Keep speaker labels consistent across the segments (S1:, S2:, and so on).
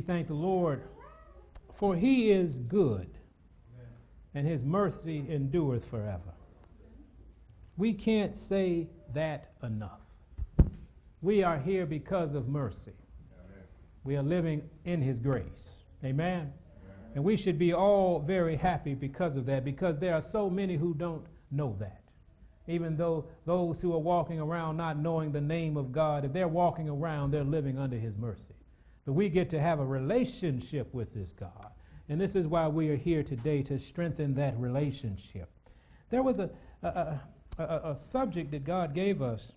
S1: We thank the Lord, for he is good, and his mercy endureth forever. We can't say that enough. We are here because of mercy. We are living in his grace. Amen. And we should be all very happy because of that, because there are so many who don't know that. Even though those who are walking around not knowing the name of God, if they're walking around, they're living under his mercy. But we get to have a relationship with this God. And this is why we are here today to strengthen that relationship. There was a, a, a, a subject that God gave us,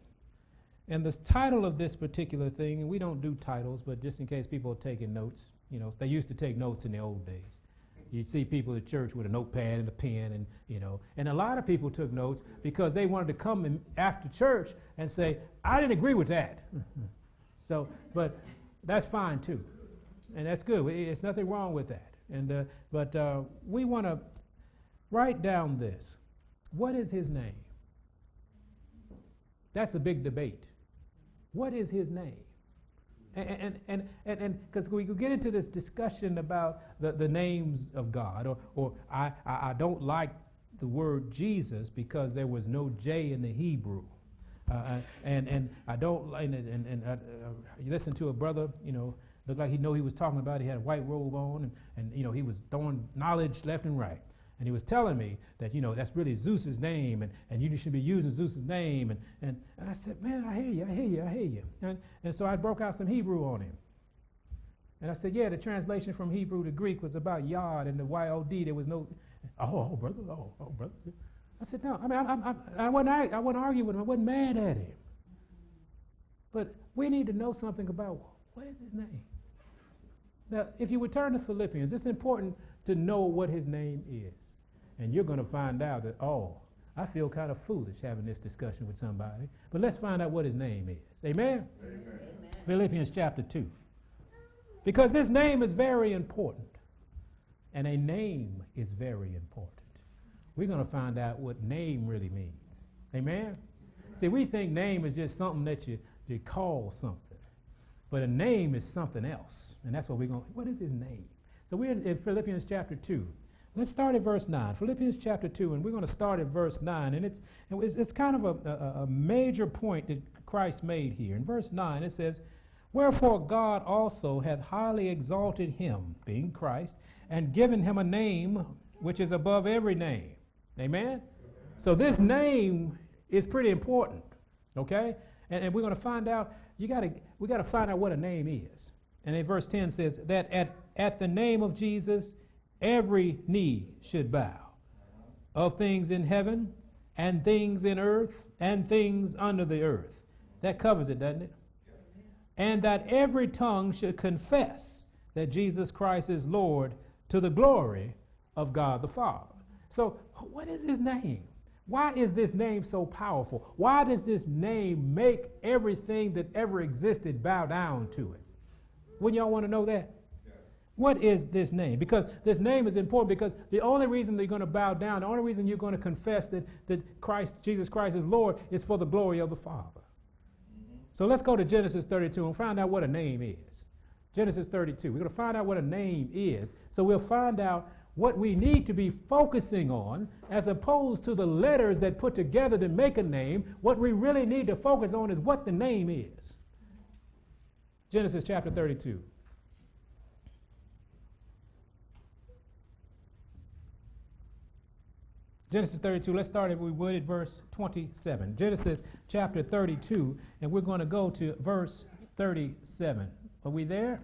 S1: and the title of this particular thing, and we don't do titles, but just in case people are taking notes, you know, they used to take notes in the old days. You'd see people at church with a notepad and a pen, and you know, and a lot of people took notes because they wanted to come after church and say, "I didn't agree with that." so, but that's fine too, and that's good. It's nothing wrong with that. And uh, but uh, we want to write down this: What is his name? That's a big debate. What is his name? And and and and because we could get into this discussion about the, the names of God, or or I, I, I don't like the word Jesus because there was no J in the Hebrew. Uh, uh and and I don't and and, and uh, uh, you listen to a brother, you know, looked like he know he was talking about. He had a white robe on, and and you know he was throwing knowledge left and right. And he was telling me that, you know, that's really Zeus's name, and, and you should be using Zeus's name. And, and, and I said, man, I hear you, I hear you, I hear you. And, and so I broke out some Hebrew on him. And I said, yeah, the translation from Hebrew to Greek was about yod and the Y-O-D. There was no, oh, oh brother, oh, oh, brother. I said, no, I mean, I, I, I, wasn't, I wasn't arguing with him. I wasn't mad at him. But we need to know something about what is his name. Now, if you would turn to Philippians, it's important to know what his name is. And you're going to find out that, oh, I feel kind of foolish having this discussion with somebody. But let's find out what his name is. Amen? Amen. Amen. Philippians chapter 2. Because this name is very important. And a name is very important. We're going to find out what name really means. Amen? See, we think name is just something that you, you call something. But a name is something else. And that's what we're going to, what is his name? So we're in Philippians chapter 2. Let's start at verse 9. Philippians chapter 2, and we're going to start at verse 9. And it's, it's, it's kind of a, a, a major point that Christ made here. In verse 9, it says, Wherefore God also hath highly exalted him, being Christ, and given him a name which is above every name. Amen? So this name is pretty important, okay? And, and we're going to find out, you gotta, we got to find out what a name is. And in verse 10 says, That at, at the name of Jesus, every knee should bow of things in heaven and things in earth and things under the earth. That covers it, doesn't it? And that every tongue should confess that Jesus Christ is Lord to the glory of God the Father. So, what is his name? Why is this name so powerful? Why does this name make everything that ever existed bow down to it? Wouldn't y'all want to know that? What is this name? Because this name is important because the only reason they're going to bow down, the only reason you're going to confess that, that Christ, Jesus Christ is Lord is for the glory of the Father. Mm-hmm. So let's go to Genesis 32 and find out what a name is. Genesis 32. We're going to find out what a name is. So we'll find out what we need to be focusing on as opposed to the letters that put together to make a name. What we really need to focus on is what the name is. Genesis chapter 32. Genesis 32, let's start if we would at verse 27. Genesis chapter 32, and we're going to go to verse 37. Are we there?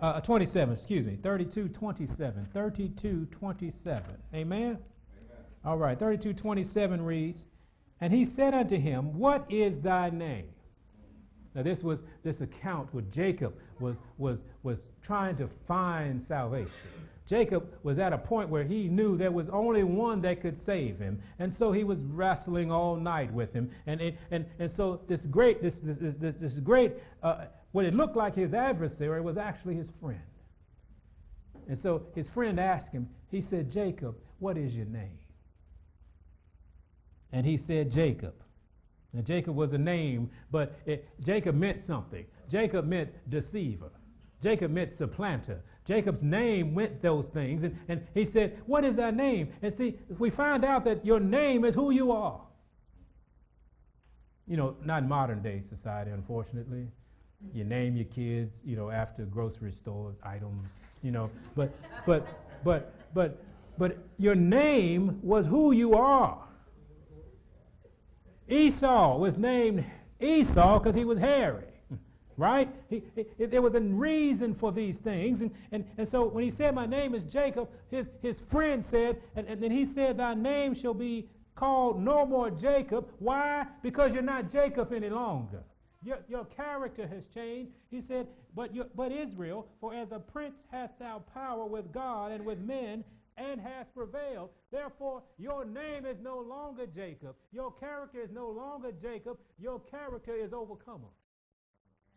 S1: Uh, 27, excuse me. 32, 27. 32, 27. Amen? Amen? All right, 32, 27 reads, And he said unto him, What is thy name? Now, this was this account where Jacob was, was, was trying to find salvation. Jacob was at a point where he knew there was only one that could save him. And so he was wrestling all night with him. And, and, and, and so this great, this, this, this, this great, uh, what it looked like his adversary was actually his friend. And so his friend asked him, he said, Jacob, what is your name? And he said, Jacob. And Jacob was a name, but it, Jacob meant something. Jacob meant deceiver. Jacob meant supplanter. Jacob's name meant those things. And, and he said, What is that name? And see, we find out that your name is who you are. You know, not modern day society, unfortunately. You name your kids, you know, after grocery store items, you know. But, but, but, but, but your name was who you are. Esau was named Esau because he was hairy right? He, he, there was a reason for these things. And, and, and so when he said, My name is Jacob, his, his friend said, and, and then he said, Thy name shall be called no more Jacob. Why? Because you're not Jacob any longer. Your, your character has changed. He said, but, but Israel, for as a prince hast thou power with God and with men, and hast prevailed. Therefore, your name is no longer Jacob. Your character is no longer Jacob. Your character is overcomer.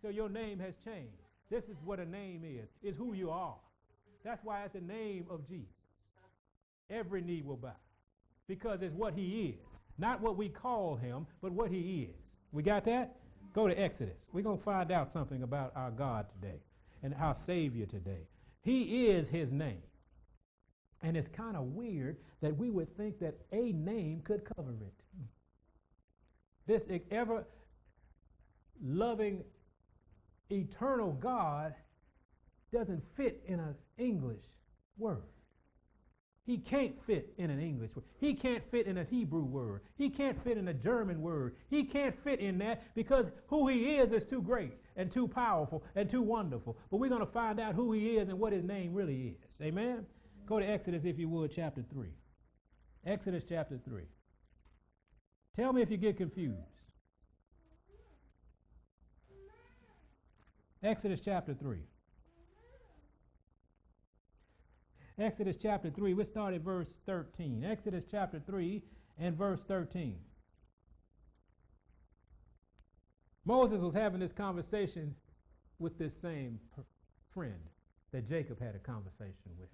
S1: So your name has changed. This is what a name is. Is who you are. That's why at the name of Jesus, every knee will bow. Because it's what he is. Not what we call him, but what he is. We got that? Go to Exodus. We're going to find out something about our God today and our Savior today. He is his name. And it's kind of weird that we would think that a name could cover it. This ever loving eternal God doesn't fit in an English word. He can't fit in an English word. He can't fit in a Hebrew word. He can't fit in a German word. He can't fit in that because who he is is too great and too powerful and too wonderful. But we're going to find out who he is and what his name really is. Amen? Go to Exodus, if you would, chapter 3. Exodus chapter 3. Tell me if you get confused. Exodus chapter 3. Exodus chapter 3, we start at verse 13. Exodus chapter 3 and verse 13. Moses was having this conversation with this same friend that Jacob had a conversation with.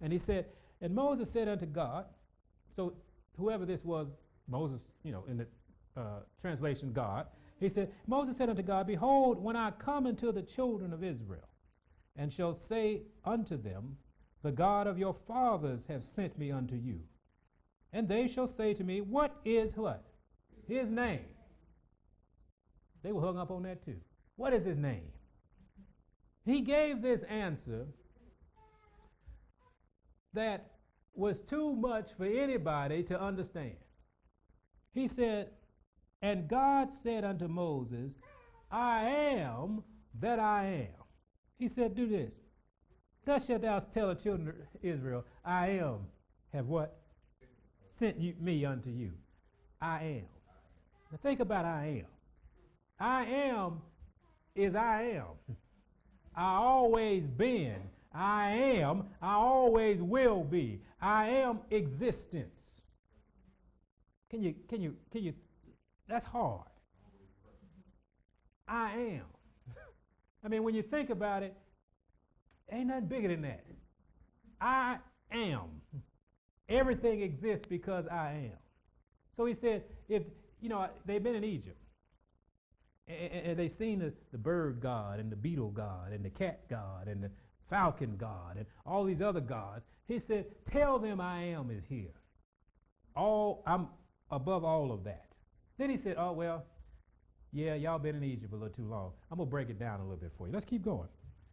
S1: And he said, And Moses said unto God, so whoever this was, Moses, you know, in the uh, translation, God, he said, Moses said unto God, Behold, when I come unto the children of Israel, and shall say unto them, The God of your fathers have sent me unto you. And they shall say to me, What is what? His name. They were hung up on that too. What is his name? He gave this answer that was too much for anybody to understand. He said, and God said unto Moses, I am that I am. He said, Do this. Thus shalt thou tell the children of Israel, I am, have what? Sent you, me unto you. I am. Now think about I am. I am is I am. I always been. I am. I always will be. I am existence. Can you can you can you that's hard. I am. I mean, when you think about it, ain't nothing bigger than that. I am. Everything exists because I am. So he said, if, you know, they've been in Egypt, and, and they've seen the, the bird god, and the beetle god, and the cat god, and the falcon god, and all these other gods. He said, tell them I am is here. All, I'm above all of that. Then he said, Oh, well, yeah, y'all been in Egypt a little too long. I'm going to break it down a little bit for you. Let's keep going.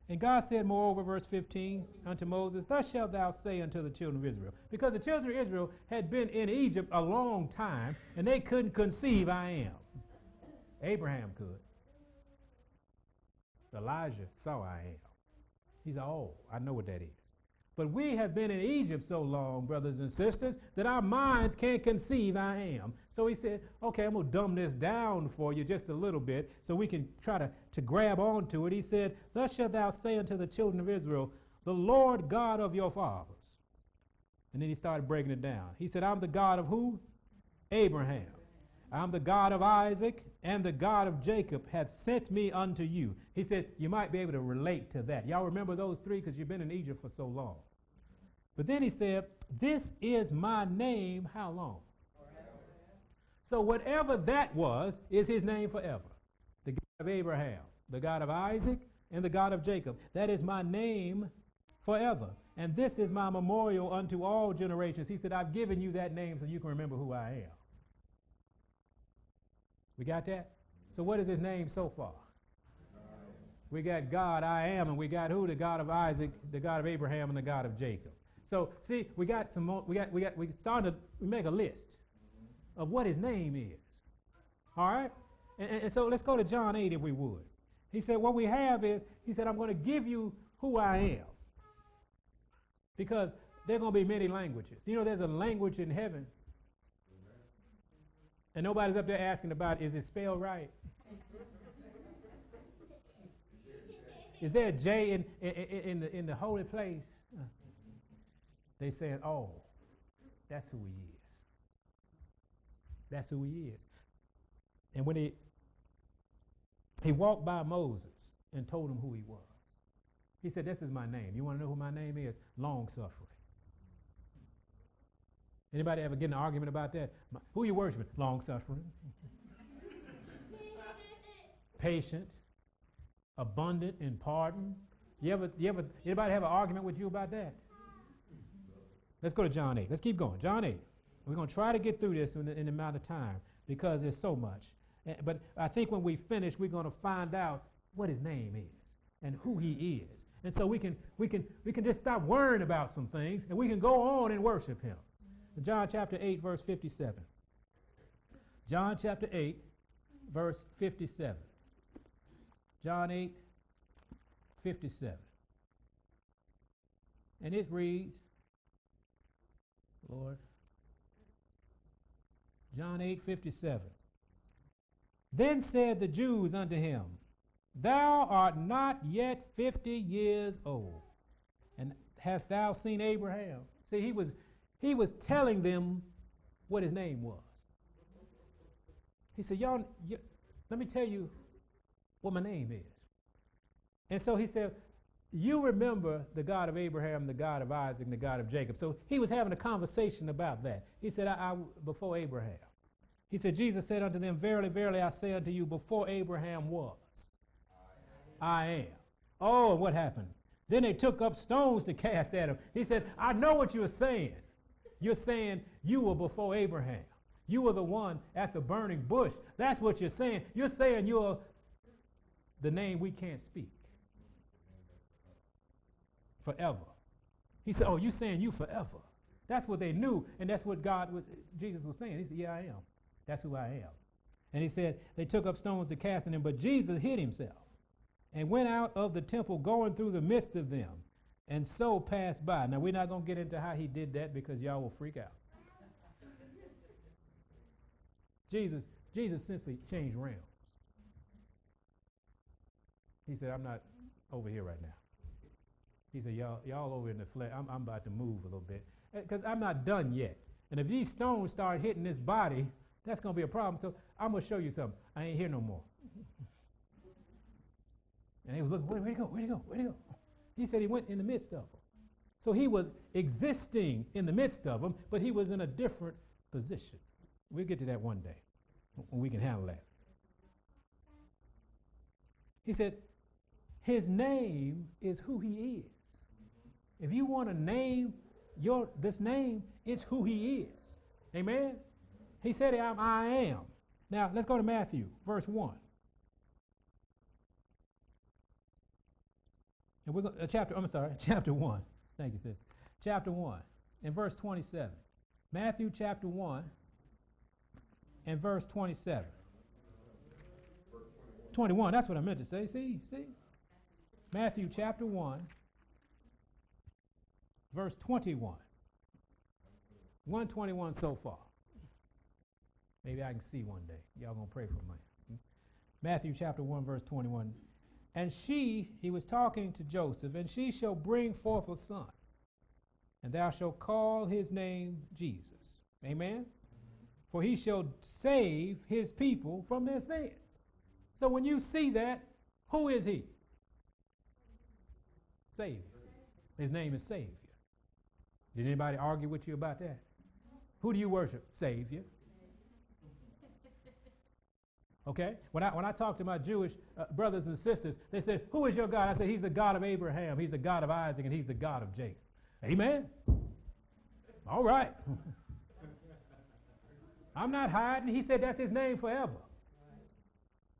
S1: And God said, moreover, verse 15, unto Moses, Thus shalt thou say unto the children of Israel. Because the children of Israel had been in Egypt a long time, and they couldn't conceive I am. Abraham could. Elijah saw I am. He said, Oh, I know what that is. But we have been in Egypt so long, brothers and sisters, that our minds can't conceive I am. So he said, okay, I'm going to dumb this down for you just a little bit so we can try to, to grab onto it. He said, Thus shalt thou say unto the children of Israel, The Lord God of your fathers. And then he started breaking it down. He said, I'm the God of who? Abraham. I'm the God of Isaac and the God of Jacob hath sent me unto you. He said, You might be able to relate to that. Y'all remember those three because you've been in Egypt for so long. But then he said, This is my name, how long? Forever. So whatever that was is his name forever. The God of Abraham, the God of Isaac, and the God of Jacob. That is my name forever. And this is my memorial unto all generations. He said, I've given you that name so you can remember who I am. We got that? So, what is his name so far? We got God, I am, and we got who? The God of Isaac, the God of Abraham, and the God of Jacob. So, see, we got some more, we got, we got, we started we make a list of what his name is. All right? And, and, and so let's go to John 8 if we would. He said, What we have is, he said, I'm going to give you who I am. Because there are going to be many languages. You know, there's a language in heaven. And nobody's up there asking about, is it spelled right? is there a J in, in, in, the, in the holy place? They saying, oh, that's who he is. That's who he is. And when he he walked by Moses and told him who he was. He said, This is my name. You want to know who my name is? Long suffering. Anybody ever get in an argument about that? Who you worshiping? Long suffering. Patient, abundant in pardon. You ever, you ever, anybody have an argument with you about that? Let's go to John 8. Let's keep going. John 8. We're going to try to get through this in, in the amount of time because there's so much. But I think when we finish, we're going to find out what his name is and who he is. And so we can, we can, we can just stop worrying about some things and we can go on and worship him. John chapter 8, verse 57. John chapter 8, verse 57. John 8, 57. And it reads, Lord, John 8, 57. Then said the Jews unto him, Thou art not yet fifty years old, and hast thou seen Abraham? See, he was he was telling them what his name was. He said, Y'all, let me tell you what my name is. And so he said, You remember the God of Abraham, the God of Isaac, the God of Jacob. So he was having a conversation about that. He said, I, I before Abraham. He said, Jesus said unto them, Verily, verily, I say unto you, before Abraham was, I am. Oh, what happened? Then they took up stones to cast at him. He said, I know what you're saying. You're saying you were before Abraham. You were the one at the burning bush. That's what you're saying. You're saying you're the name we can't speak forever. He said, Oh, you saying you forever. That's what they knew, and that's what God was, Jesus was saying. He said, Yeah, I am. That's who I am. And he said, They took up stones to cast at him, but Jesus hid himself and went out of the temple, going through the midst of them, and so passed by. Now, we're not going to get into how he did that because y'all will freak out. Jesus, Jesus simply changed realms. He said, I'm not over here right now. He said, y'all, y'all over in the flesh. I'm, I'm about to move a little bit uh, because I'm not done yet. And if these stones start hitting this body, that's going to be a problem. So I'm going to show you something. I ain't here no more. and he was looking, where'd he go? Where'd he go? Where'd he go? He said he went in the midst of them. So he was existing in the midst of them, but he was in a different position. We'll get to that one day when we can handle that. He said, his name is who he is. If you want to name your this name, it's who he is. Amen. He said, I am. Now, let's go to Matthew, verse 1. And we're going uh, chapter, I'm sorry, chapter 1. Thank you, sister. Chapter 1 and verse 27. Matthew chapter 1 and verse 27. 21, that's what I meant to say. See, see? Matthew chapter 1, verse 21. 121 so far. Maybe I can see one day. Y'all gonna pray for me. Matthew chapter 1, verse 21. And she, he was talking to Joseph, and she shall bring forth a son, and thou shalt call his name Jesus. Amen? For he shall save his people from their sins. So when you see that, who is he? Savior. His name is Savior. Did anybody argue with you about that? Who do you worship? Savior. Okay? When I, when I talk to my Jewish uh, brothers and sisters, they said, Who is your God? I said, He's the God of Abraham, He's the God of Isaac, and He's the God of Jacob. Amen? All right. I'm not hiding. He said that's His name forever.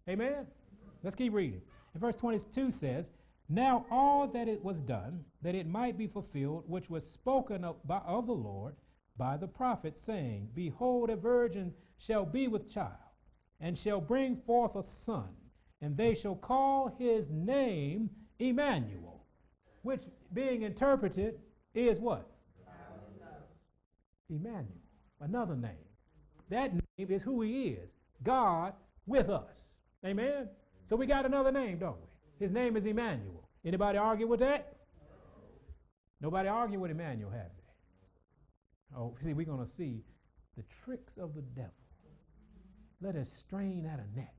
S1: Amen? Let's keep reading. And verse 22 says, Now all that it was done, that it might be fulfilled, which was spoken of, by, of the Lord by the prophet, saying, Behold, a virgin shall be with child and shall bring forth a son, and they shall call his name Emmanuel, which being interpreted is what? Emmanuel, another name. That name is who he is God with us. Amen? So we got another name, don't we? His name is Emmanuel. Anybody argue with that? Nobody argue with Emmanuel, have they? Oh, see, we're going to see the tricks of the devil let us strain at a net.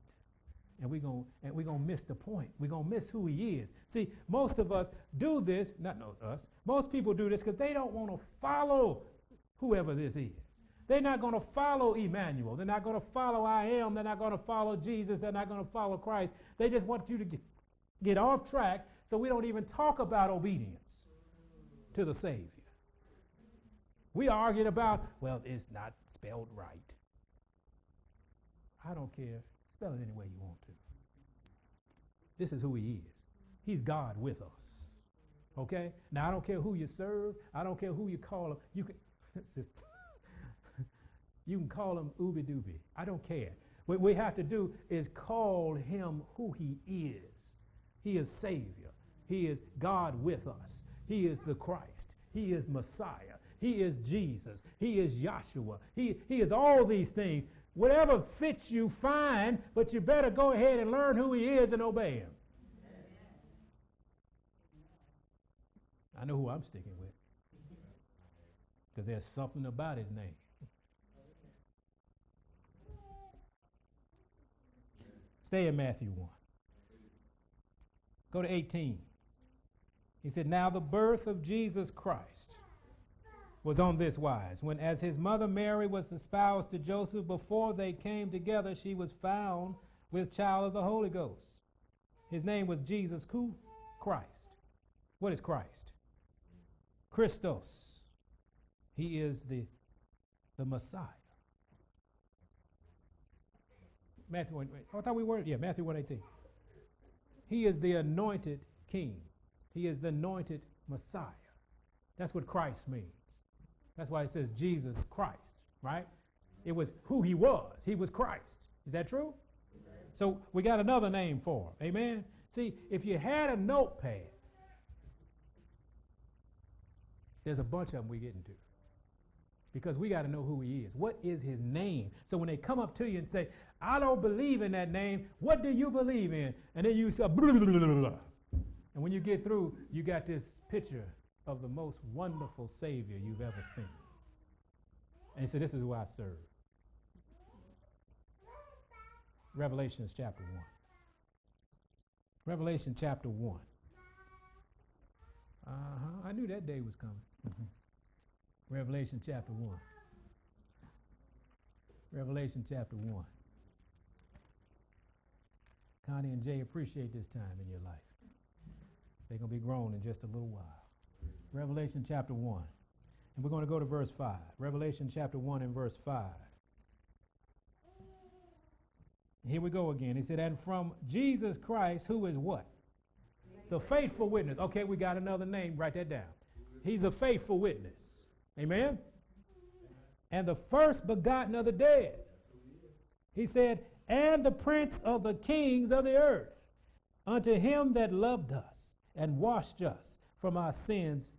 S1: And we're going and we're gonna miss the point. We're to miss who he is. See, most of us do this, not no, us, most people do this because they don't want to follow whoever this is. They're not going to follow Emmanuel. They're not going to follow I am. They're not going to follow Jesus. They're not going to follow Christ. They just want you to get, get off track so we don't even talk about obedience to the Savior. We arguing about, well, it's not spelled right. I don't care. Spell it any way you want to. This is who he is. He's God with us. Okay? Now I don't care who you serve. I don't care who you call him. You can you can call him Ooby Dooby. I don't care. What we have to do is call him who he is. He is Savior. He is God with us. He is the Christ. He is Messiah. He is Jesus. He is Joshua. He, he is all these things. Whatever fits you, fine, but you better go ahead and learn who he is and obey him. I know who I'm sticking with. Because there's something about his name. Stay in Matthew 1. Go to 18. He said, Now the birth of Jesus Christ was on this wise. When, as his mother Mary was espoused to Joseph, before they came together, she was found with child of the Holy Ghost. His name was Jesus who? Christ. What is Christ? Christos. He is the, the Messiah. Matthew 1, I thought we were, yeah, Matthew 118. He is the anointed king. He is the anointed Messiah. That's what Christ means. That's why it says Jesus Christ, right? It was who he was. He was Christ. Is that true? Amen. So we got another name for him. Amen. See, if you had a notepad, there's a bunch of them we get into. Because we got to know who he is. What is his name? So when they come up to you and say, I don't believe in that name, what do you believe in? And then you say, blah, blah, blah, and when you get through, you got this picture of the most wonderful Savior you've ever seen. And he said, This is who I serve. Revelations chapter 1. Revelation chapter 1. Uh huh. I knew that day was coming. Mm-hmm. Revelation chapter 1. Revelation chapter 1. Connie and Jay appreciate this time in your life. They're going to be grown in just a little while. Revelation chapter 1. And we're going to go to verse 5. Revelation chapter 1 and verse 5. Here we go again. He said, And from Jesus Christ, who is what? The faithful witness. Okay, we got another name. Write that down. He's a faithful witness. Amen? And the first begotten of the dead. He said, And the prince of the kings of the earth. Unto him that loved us and washed us from our sins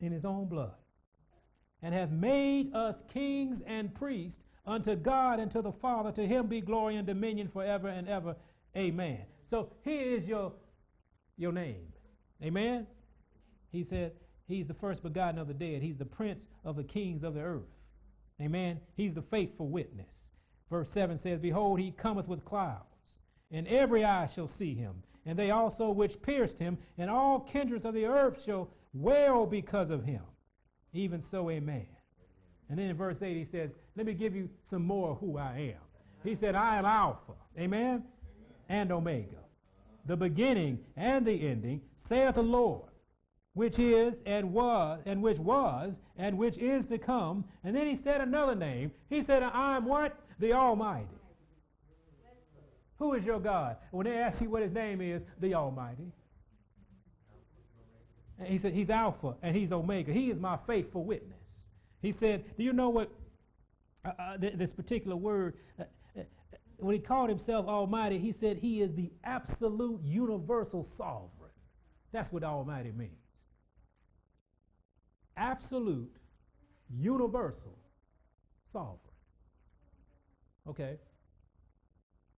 S1: in his own blood, and hath made us kings and priests unto God and to the Father. To him be glory and dominion forever and ever. Amen. So here is your, your name. Amen. He said, He's the first begotten of the dead. He's the prince of the kings of the earth. Amen. He's the faithful witness. Verse 7 says, Behold, he cometh with clouds, and every eye shall see him, and they also which pierced him, and all kindreds of the earth shall well because of him. Even so, amen. And then in verse 8, he says, Let me give you some more who I am. He said, I am Alpha, amen. and Omega, the beginning and the ending, saith the Lord, which is and was, and which was, and which is to come. And then he said another name. He said, I am what? The Almighty. Who is your God? When they ask you what his name is, the Almighty. And he said, He's Alpha and He's Omega. He is my faithful witness. He said, Do you know what uh, uh, th- this particular word? Uh, uh, when he called himself Almighty, he said he is the absolute universal sovereign. That's what Almighty means. Absolute, universal, sovereign. Okay.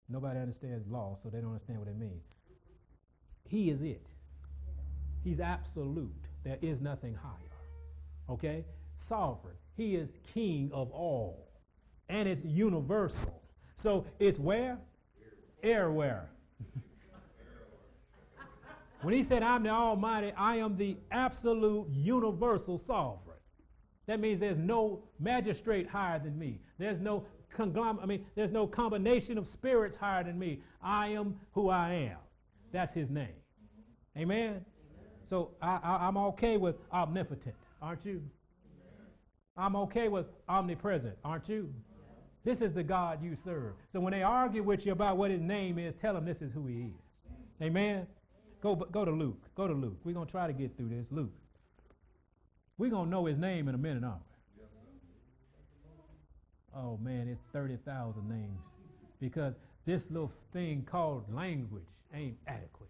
S1: Nobody understands law, so they don't understand what it means. He is it. He's absolute. There is nothing higher. Okay? Sovereign. He is king of all. And it's universal. So it's where? Everywhere. when he said, I'm the Almighty, I am the absolute universal sovereign. That means there's no magistrate higher than me. There's no conglomerate, I mean, there's no combination of spirits higher than me. I am who I am. That's his name. Amen. So I, am okay with omnipotent, aren't you? I'm okay with omnipresent, aren't you? This is the God you serve. So when they argue with you about what his name is, tell them this is who he is. Amen? Go, go to Luke. Go to Luke. We're going to try to get through this. Luke. We're going to know his name in a minute, aren't we? Oh, man, it's 30,000 names. Because this little thing called language ain't adequate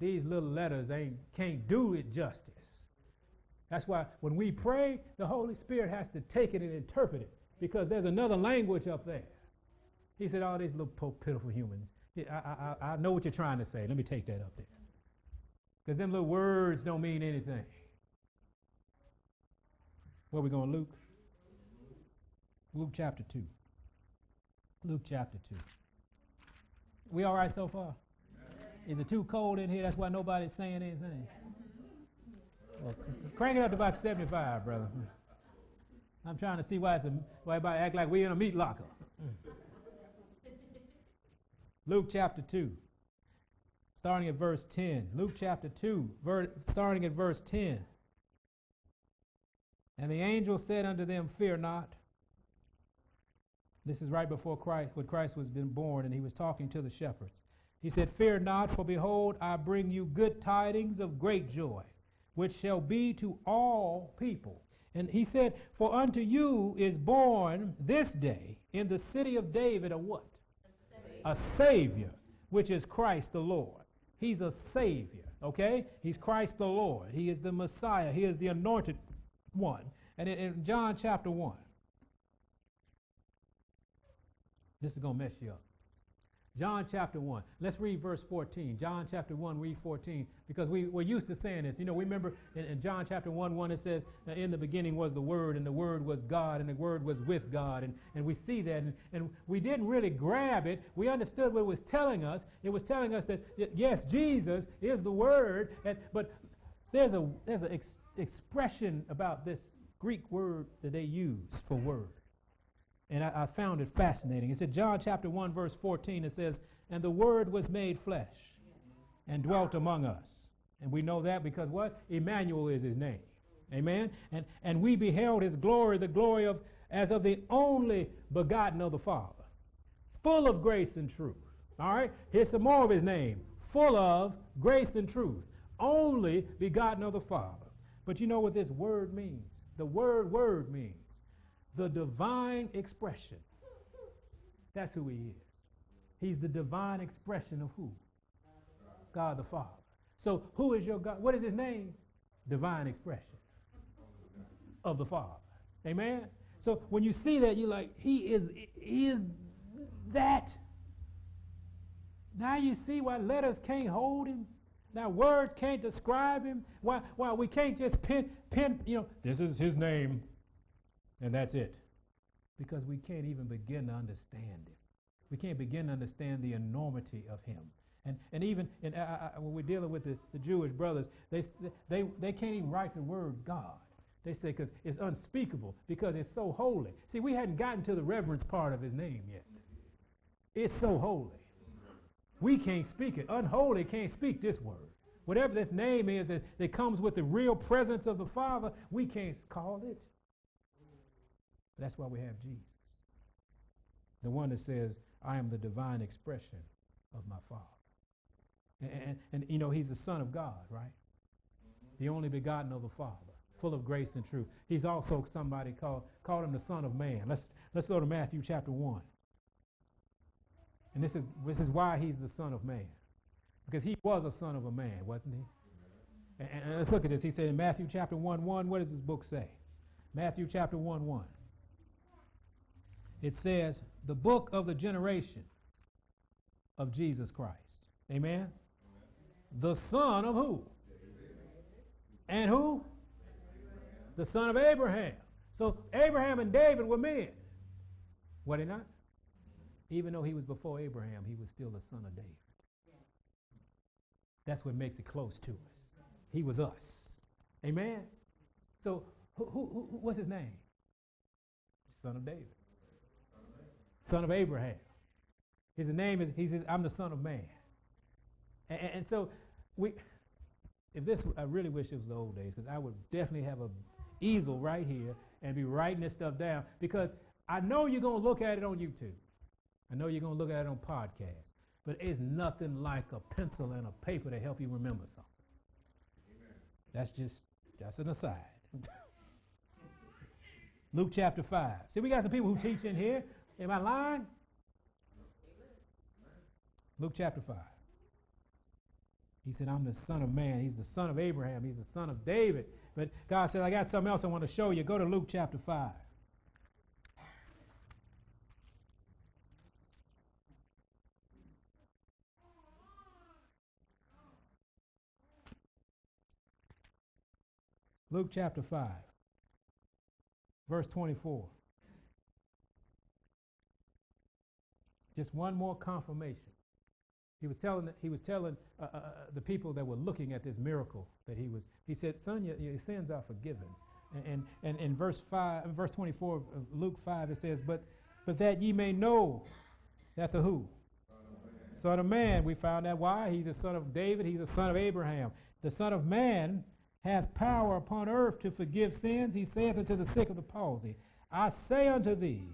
S1: these little letters ain't can't do it justice. That's why when we pray, the Holy Spirit has to take it and interpret it because there's another language up there. He said, All these little pitiful humans. I, I, I know what you're trying to say. Let me take that up there. Because them little words don't mean anything. Where we going, Luke? Luke chapter 2. Luke chapter 2. We all right so far? Is it too cold in here? That's why nobody's saying anything. Well, crank it up to about 75, brother. I'm trying to see why, it's a, why everybody act like we in a meat locker. Luke chapter 2, starting at verse 10. Luke chapter 2, ver- starting at verse 10. And the angel said unto them, Fear not. This is right before Christ, when Christ was been born, and he was talking to the shepherds. He said, Fear not, for behold, I bring you good tidings of great joy, which shall be to all people. And he said, For unto you is born this day in the city of David a what? A Savior, a savior which is Christ the Lord. He's a Savior, okay? He's Christ the Lord. He is the Messiah. He is the anointed one. And in, in John chapter 1, this is going to mess you up. John chapter 1. Let's read verse 14. John chapter 1, read 14, because we, we're used to saying this. You know, we remember in, in John chapter 1, 1, it says, In the beginning was the Word, and the Word was God, and the Word was with God. And, and we see that, and, and we didn't really grab it. We understood what it was telling us. It was telling us that, yes, Jesus is the Word, and, but there's a there's an ex- expression about this Greek word that they use for word. And I, I, found it fascinating. It said, John chapter 1, verse 14, it says, And the Word was made flesh and dwelt among us. And we know that because what? Emmanuel is his name. Amen? And, and we beheld his glory, the glory of as of the only begotten of the Father, full of grace and truth. All right? Here's some more of his name. Full of grace and truth. Only begotten of the Father. But you know what this word means? The word word means the divine expression. That's who he is. He's the divine expression of who? God the Father. So, who is your God? What is his name? Divine expression of the Father. Amen? So, when you see that, you're like, he is, he is that. Now you see why letters can't hold him. Now words can't describe him. Why, why we can't just pin, pin, you know, this is his name. And that's it. Because we can't even begin to understand him. We can't begin to understand the enormity of him. And, and even in, uh, uh, when we're dealing with the, the Jewish brothers, they, they, they can't even write the word God. They say because it's unspeakable, because it's so holy. See, we hadn't gotten to the reverence part of his name yet. It's so holy. We can't speak it. Unholy can't speak this word. Whatever this name is that, that comes with the real presence of the Father, we can't call it. That's why we have Jesus. The one that says, I am the divine expression of my Father. And, and, and, you know, he's the Son of God, right? The only begotten of the Father, full of grace and truth. He's also somebody called, called him the Son of Man. Let's, let's go to Matthew chapter 1. And this is, this is why he's the Son of Man. Because he was a son of a man, wasn't he? And, and, let's look at this. He said in Matthew chapter 1 1, what does this book say? Matthew chapter 1 1. It says, the book of the generation of Jesus Christ. Amen? The son of who? And who? The son of Abraham. So Abraham and David were men. Were they not? Even though he was before Abraham, he was still the son of David. That's what makes it close to us. He was us. Amen? So, who, who, who, what's his name? Son of David. Son of Abraham. His name is, he says, I'm the son of man. And, and, so, we, if this, I really wish it was the old days, because I would definitely have a easel right here and be writing this stuff down, because I know you're going to look at it on YouTube. I know you're going to look at it on podcasts, but it's nothing like a pencil and a paper to help you remember something. Amen. That's just, that's an aside. Luke chapter 5. See, we got some people who teach in here. Am I lying? Luke chapter 5. He said, I'm the son of man. He's the son of Abraham. He's the son of David. But God said, I got something else I want to show you. Go to Luke chapter 5. Luke chapter 5, verse 24. Just one more confirmation. He was telling, he was telling uh, uh, uh, the people that were looking at this miracle that he was, he said, Son, your, your sins are forgiven. And, and, in verse 5, verse 24 of Luke 5, it says, But, but that ye may know that the who? Son of, son of man. We found out why. He's a son of David, he's a son of Abraham. The Son of Man hath power upon earth to forgive sins. He saith unto the sick of the palsy, I say unto thee,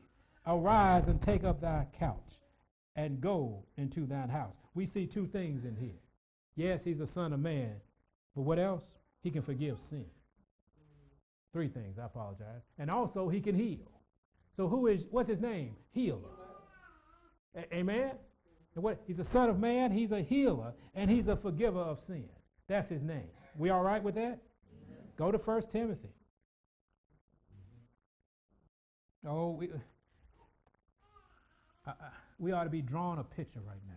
S1: arise and take up thy couch and go into thine house. We see two things in here. Yes, he's a son of man, but what else? He can forgive sin. Three things, I apologize. And also he can heal. So who is what's his name? Healer. A- amen? And what he's a son of man, he's a healer, and he's a forgiver of sin. That's his name. We all right with that? Amen. Go to First Timothy. Oh, we, uh, we ought to be drawing a picture right now.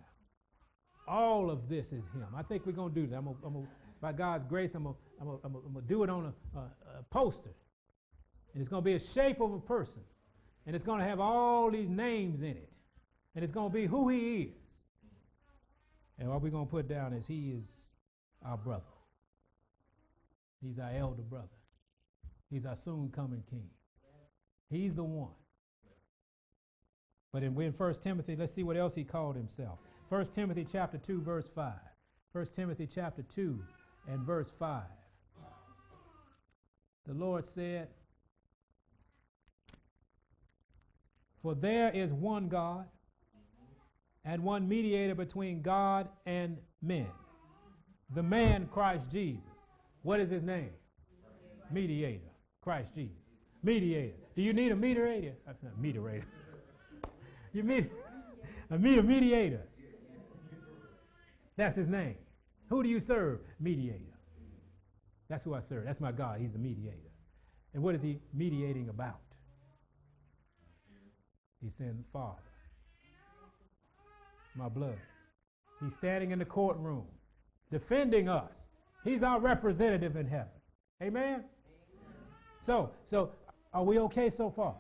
S1: All of this is him. I think we're going to do that. I'm gonna, I'm gonna, by God's grace, I'm going to do it on a, a, a poster. And it's going to be a shape of a person. And it's going to have all these names in it. And it's going to be who he is. And what we're going to put down is he is our brother. He's our elder brother. He's our soon coming king. He's the one. But in, in 1 Timothy, let's see what else he called himself. 1 Timothy chapter 2, verse 5. 1 Timothy chapter 2 and verse 5. The Lord said, For there is one God and one mediator between God and men, the man Christ Jesus. What is his name? Mediator. Christ Jesus. Mediator. Do you need a mediator? Mediator. You need a mediator. That's his name. Who do you serve? Mediator. That's who I serve. That's my God. He's a mediator. And what is he mediating about? He's saying, Father, my blood. He's standing in the courtroom defending us. He's our representative in heaven. Amen? Amen? So, so are we okay so far?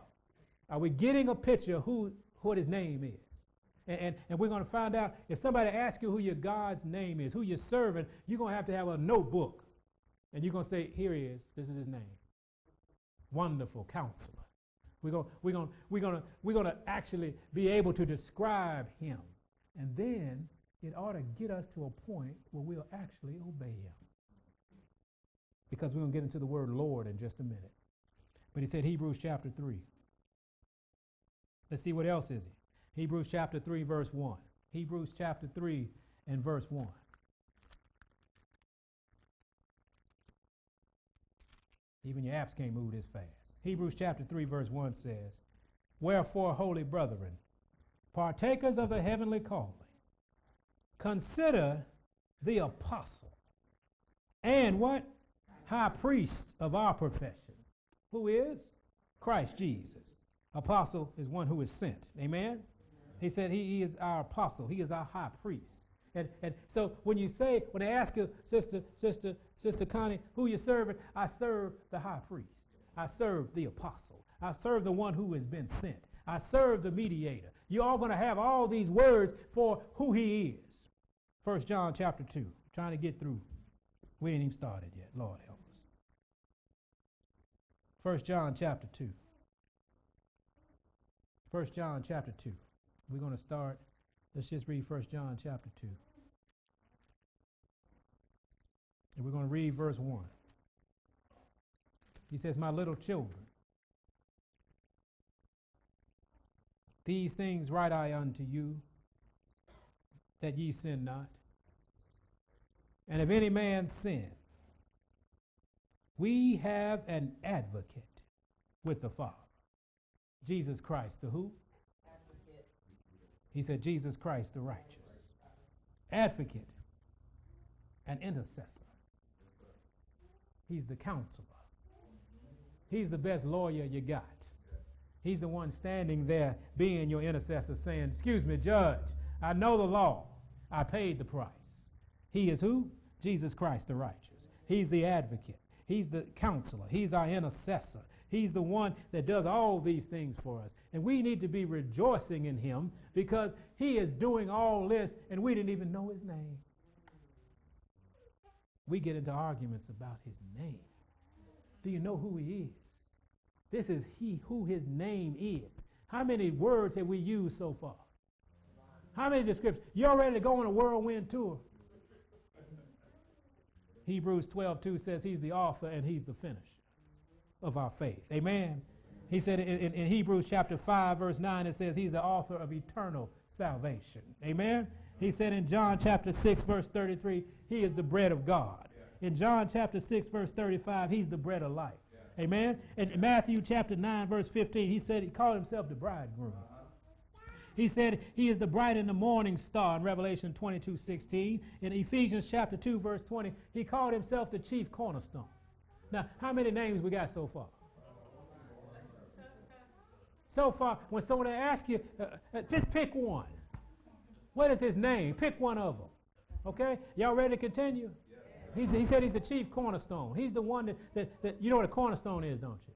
S1: Are we getting a picture who what his name is? And, and, and we're going to find out if somebody asks you who your God's name is, who you're serving, you're going to have to have a notebook. And you're going to say, here he is. This is his name. wonderful counselor. We're going we're going we're to we're to actually be able to describe him. And then it ought to get us to a point where we'll actually obey him. Because we're going to get into the word Lord in just a minute. But he said Hebrews chapter 3. Let's see what else is he. Hebrews chapter 3 verse 1. Hebrews chapter 3 and verse 1. Even your apps can't move this fast. Hebrews chapter 3, verse 1 says, Wherefore, holy brethren, partakers of the heavenly calling, consider the apostle and what? High priest of our profession. Who is? Christ Jesus. Apostle is one who is sent. Amen? He said he, is our apostle, he is our high priest. And, and so when you say, when they ask you, Sister, Sister, Sister Connie, who you serving? I serve the high priest. I serve the apostle. I serve the one who has been sent. I serve the mediator. You're all going to have all these words for who he is. First John chapter 2. Trying to get through. We ain't even started yet. Lord help us. First John chapter 2. First John chapter 2. We're going to start. Let's just read First John chapter 2. And we're going to read verse 1. He says, My little children, these things write I unto you, that ye sin not. And if any man sin, we have an advocate with the Father. Jesus Christ, the who? He said, Jesus Christ, the righteous. Advocate, and intercessor. He's the counselor. He's the best lawyer you got. He's the one standing there being your intercessor saying, Excuse me, judge, I know the law. I paid the price. He is who? Jesus Christ the righteous. He's the advocate. He's the counselor. He's our intercessor. He's the one that does all these things for us. And we need to be rejoicing in him because he is doing all this and we didn't even know his name. We get into arguments about his name. Do you know who he is? This is he who his name is. How many words have we used so far? How many descriptions? You're ready to go on a whirlwind tour. Hebrews 12, 2 says he's the author and he's the finisher of our faith. Amen. He said in, in, in, Hebrews chapter 5, verse 9, it says he's the author of eternal salvation. Amen. He said in John chapter 6, verse 33, he is the bread of God in John chapter 6, verse 35, he's the bread of life. Amen. In Matthew chapter 9, verse 15, he said he called himself the bridegroom. He said he is the bright and the morning star in Revelation 22, 16. In Ephesians chapter 2, verse 20, he called himself the chief cornerstone. Now, how many names we got so far? So far, when someone asks you, uh, uh, just pick one. What is his name? Pick one of them. Okay? Y'all ready to continue? He's, he said he's the chief cornerstone. He's the one that, that, that, you know what a cornerstone is, don't you?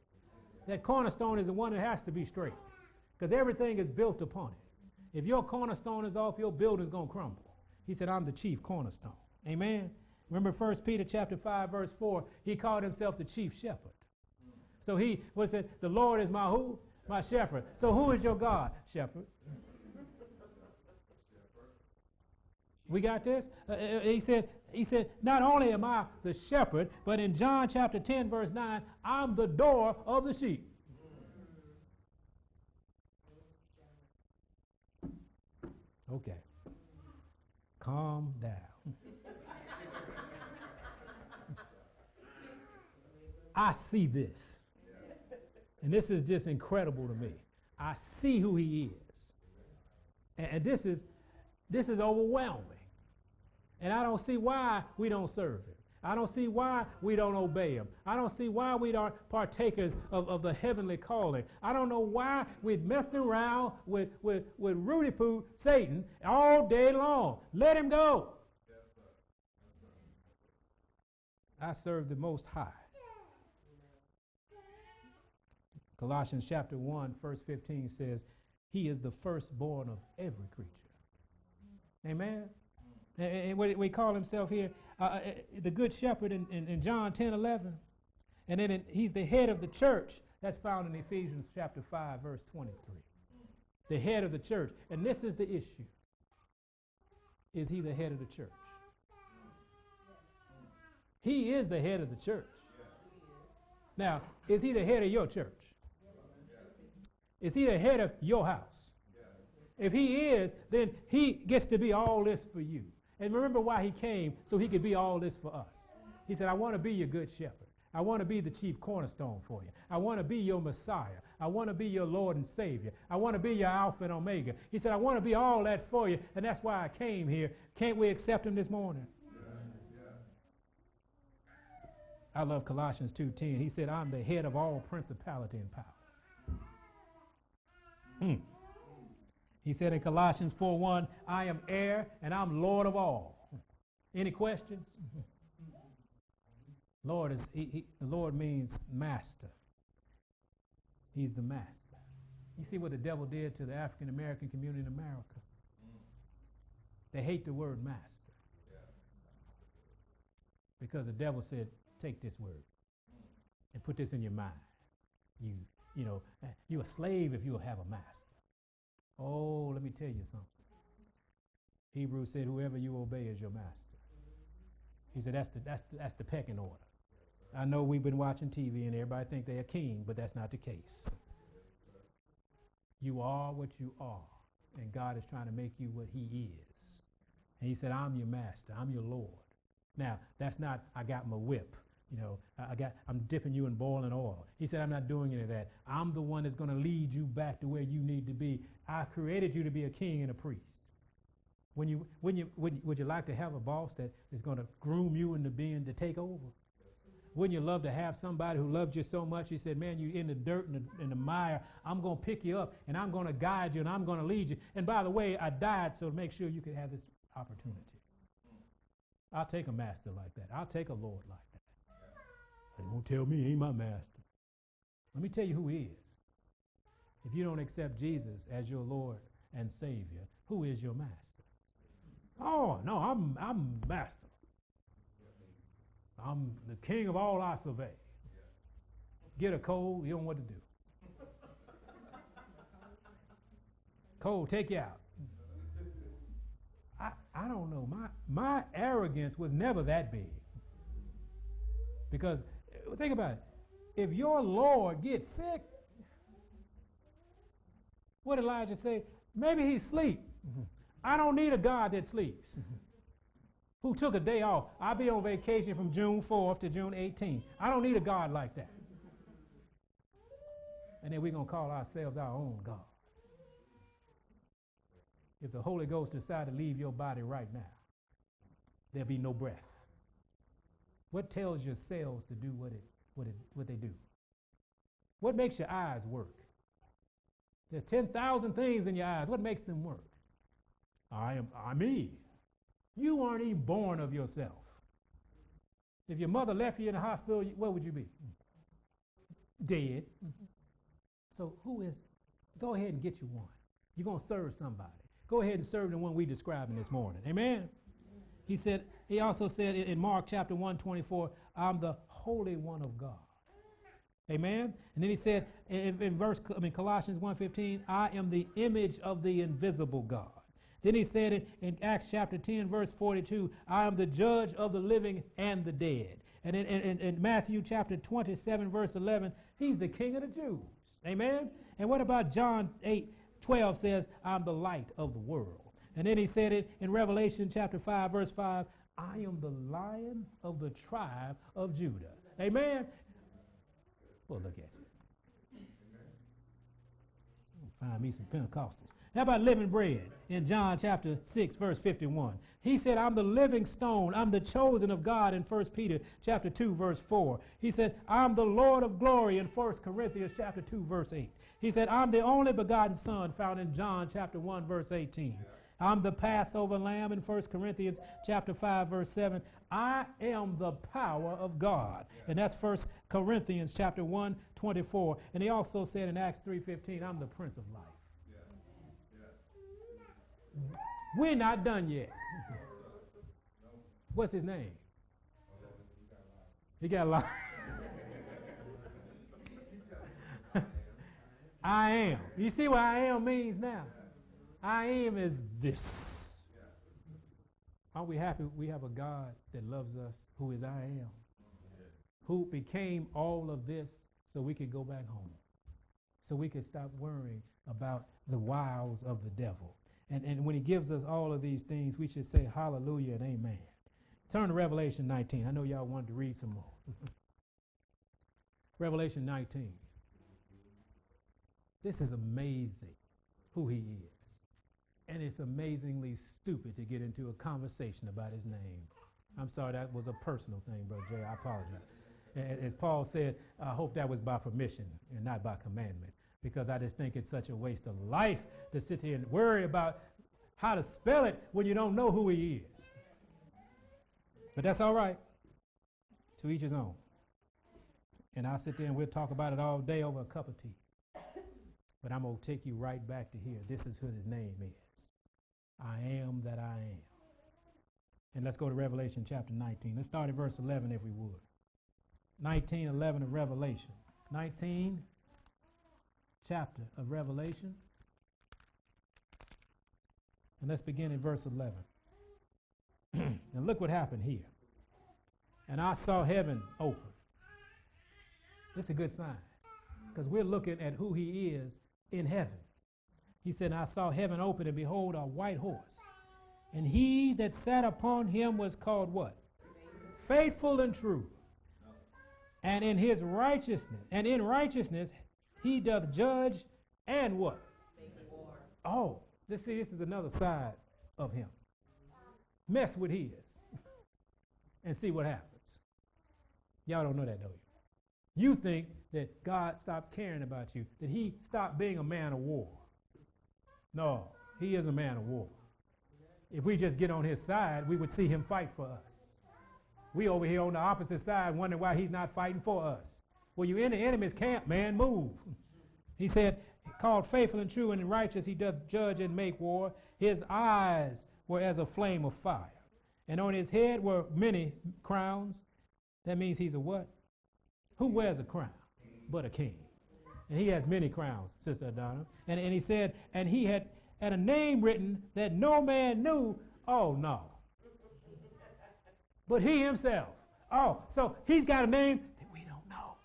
S1: That cornerstone is the one that has to be straight because everything is built upon it. If your cornerstone is off, your building's going to crumble. He said, I'm the chief cornerstone. Amen. Remember 1 Peter chapter 5, verse 4, he called himself the chief shepherd. So he was it, the Lord is my who? My shepherd. So who is your God? Shepherd. We got this? Uh, uh he said, he said, Not only am I the shepherd, but in John chapter 10, verse 9, I'm the door of the sheep. Okay. Calm down. I see this. And this is just incredible to me. I see who he is. And, this is this is overwhelming. And I don't see why we don't serve him. I don't see why we don't obey him. I don't see why we aren't partakers of, of the heavenly calling. I don't know why we're messing around with, with, with Rudy Poo, Satan, all day long. Let him go. I serve the Most High. Colossians chapter 1, verse 15 says, He is the firstborn of every creature. Amen. And what we call himself here, uh, uh, the good shepherd in, in, in, John 10 11. And then it, he's the head of the church. That's found in Ephesians chapter 5, verse 23. The head of the church. And this is the issue. Is he the head of the church? He is the head of the church. Now, is he the head of your church? Is he the head of your house? If he is, then he gets to be all this for you. And remember why he came, so he could be all this for us. He said, I want to be your good shepherd. I want to be the chief cornerstone for you. I want to be your Messiah. I want to be your Lord and Savior. I want to be your Alpha and Omega. He said, I want to be all that for you, and that's why I came here. Can't we accept him this morning? I love Colossians 2:10. He said, I'm the head of all principality and power. Hmm. He said in Colossians 4:1, I am heir and I'm Lord of all. Any questions? Lord is he, he, the Lord means master. He's the master. You see what the devil did to the African American community in America? They hate the word master. Because the devil said, take this word and put this in your mind. You, you know, eh, you're a slave if you'll have a master. Oh, let me tell you something. Hebrews said, whoever you obey is your master. He said, that's the, that's the, that's the pecking order. I know we've been watching TV and everybody think they're a king, but that's not the case. You are what you are, and God is trying to make you what he is. And he said, I'm your master. I'm your Lord. Now, that's not, I got my whip. You know, I got, I'm dipping you in boiling oil. He said, I'm not doing any of that. I'm the one that's going to lead you back to where you need to be. I created you to be a king and a priest. When you, when you, would, would you like to have a boss that is going to groom you into being to take over? Wouldn't you love to have somebody who loved you so much? He said, Man, you're in the dirt and the, the mire. I'm going to pick you up and I'm going to guide you and I'm going to lead you. And by the way, I died so to make sure you could have this opportunity. I'll take a master like that. I'll take a Lord like that. Don't tell me he ain't my master. Let me tell you who he is. If you don't accept Jesus as your Lord and Savior, who is your master? Oh, no, I'm, I'm master. I'm the king of all I survey. Get a cold, you don't know what to do. Cold, take you out. I, I don't know. My, my arrogance was never that big. Because think about it. If your Lord gets sick, what did Elijah say? Maybe he's asleep. Mm-hmm. I don't need a God that sleeps. Mm-hmm. Who took a day off. I'll be on vacation from June 4th to June 18th. I don't need a God like that. And then we're going to call ourselves our own God. If the Holy Ghost decide to leave your body right now, there'll be no breath. What tells your cells to do what, it, what, it, what they do? What makes your eyes work? There's 10,000 things in your eyes. What makes them work? I am I me. You aren't even born of yourself. If your mother left you in the hospital, where would you be? Dead. So who is go ahead and get you one. You're going to serve somebody. Go ahead and serve the one we describing this morning. Amen. He said, he also said in Mark chapter 1, 24, I'm the Holy One of God. Amen. And then he said in, in verse, I mean Colossians 1:15, I am the image of the invisible God. Then he said in, in Acts chapter 10, verse 42, I am the judge of the living and the dead. And in, in, in Matthew chapter 27, verse 11, he's the king of the Jews. Amen. And what about John 8, 12 says, I'm the light of the world. And then he said it in Revelation chapter 5, verse 5, I am the lion of the tribe of Judah. Amen. Well, look at you. Find me some Pentecostals. How about living bread in John chapter 6, verse 51? He said, I'm the living stone. I'm the chosen of God in 1 Peter chapter 2, verse 4. He said, I'm the Lord of glory in 1 Corinthians chapter 2, verse 8. He said, I'm the only begotten Son found in John chapter 1, verse 18. I'm the Passover lamb in 1 Corinthians chapter 5 verse 7. I am the power of God. And that's 1 Corinthians chapter 1 24. And he also said in Acts 3:15, I'm the prince of life. We're not done yet. What's his name? He got a lot. I am. You see what I am means now? I am is this. Aren't we happy we have a God that loves us who is I am? Who became all of this so we could go back home. So we could stop worrying about the wiles of the devil. And, and when he gives us all of these things, we should say hallelujah and amen. Turn to Revelation 19. I know y'all wanted to read some more. Revelation 19. This is amazing who he is. And it's amazingly stupid to get into a conversation about his name. I'm sorry, that was a personal thing, Brother Jay. I apologize. As Paul said, I hope that was by permission and not by commandment, because I just think it's such a waste of life to sit here and worry about how to spell it when you don't know who he is. But that's all right. To each his own. And I'll sit there and we'll talk about it all day over a cup of tea. But I'm going to take you right back to here. This is who his name is. I am that I am. And let's go to Revelation chapter 19. Let's start at verse 11 if we would. 19, 11 of Revelation. 19, chapter of Revelation. And let's begin at verse 11. and look what happened here. And I saw heaven open. This is a good sign because we're looking at who he is in heaven. He said, I saw heaven open, and behold, a white horse. And he that sat upon him was called what? Faithful and true. And in his righteousness, and in righteousness, he doth judge and what? Oh, this, see, this is another side of him. Mess with his and see what happens. Y'all don't know that, do you? You think that God stopped caring about you, that he stopped being a man of war. No, he is a man of war. If we just get on his side, we would see him fight for us. We over here on the opposite side wondering why he's not fighting for us. Well, you're in the enemy's camp, man, move. He said, called faithful and true and righteous, he doth judge and make war. His eyes were as a flame of fire. And on his head were many crowns. That means he's a what? Who wears a crown? but a king. And he has many crowns, Sister Adonna. And, and he said, and he had, had a name written that no man knew. Oh, no. But he himself. Oh, so he's got a name that we don't know.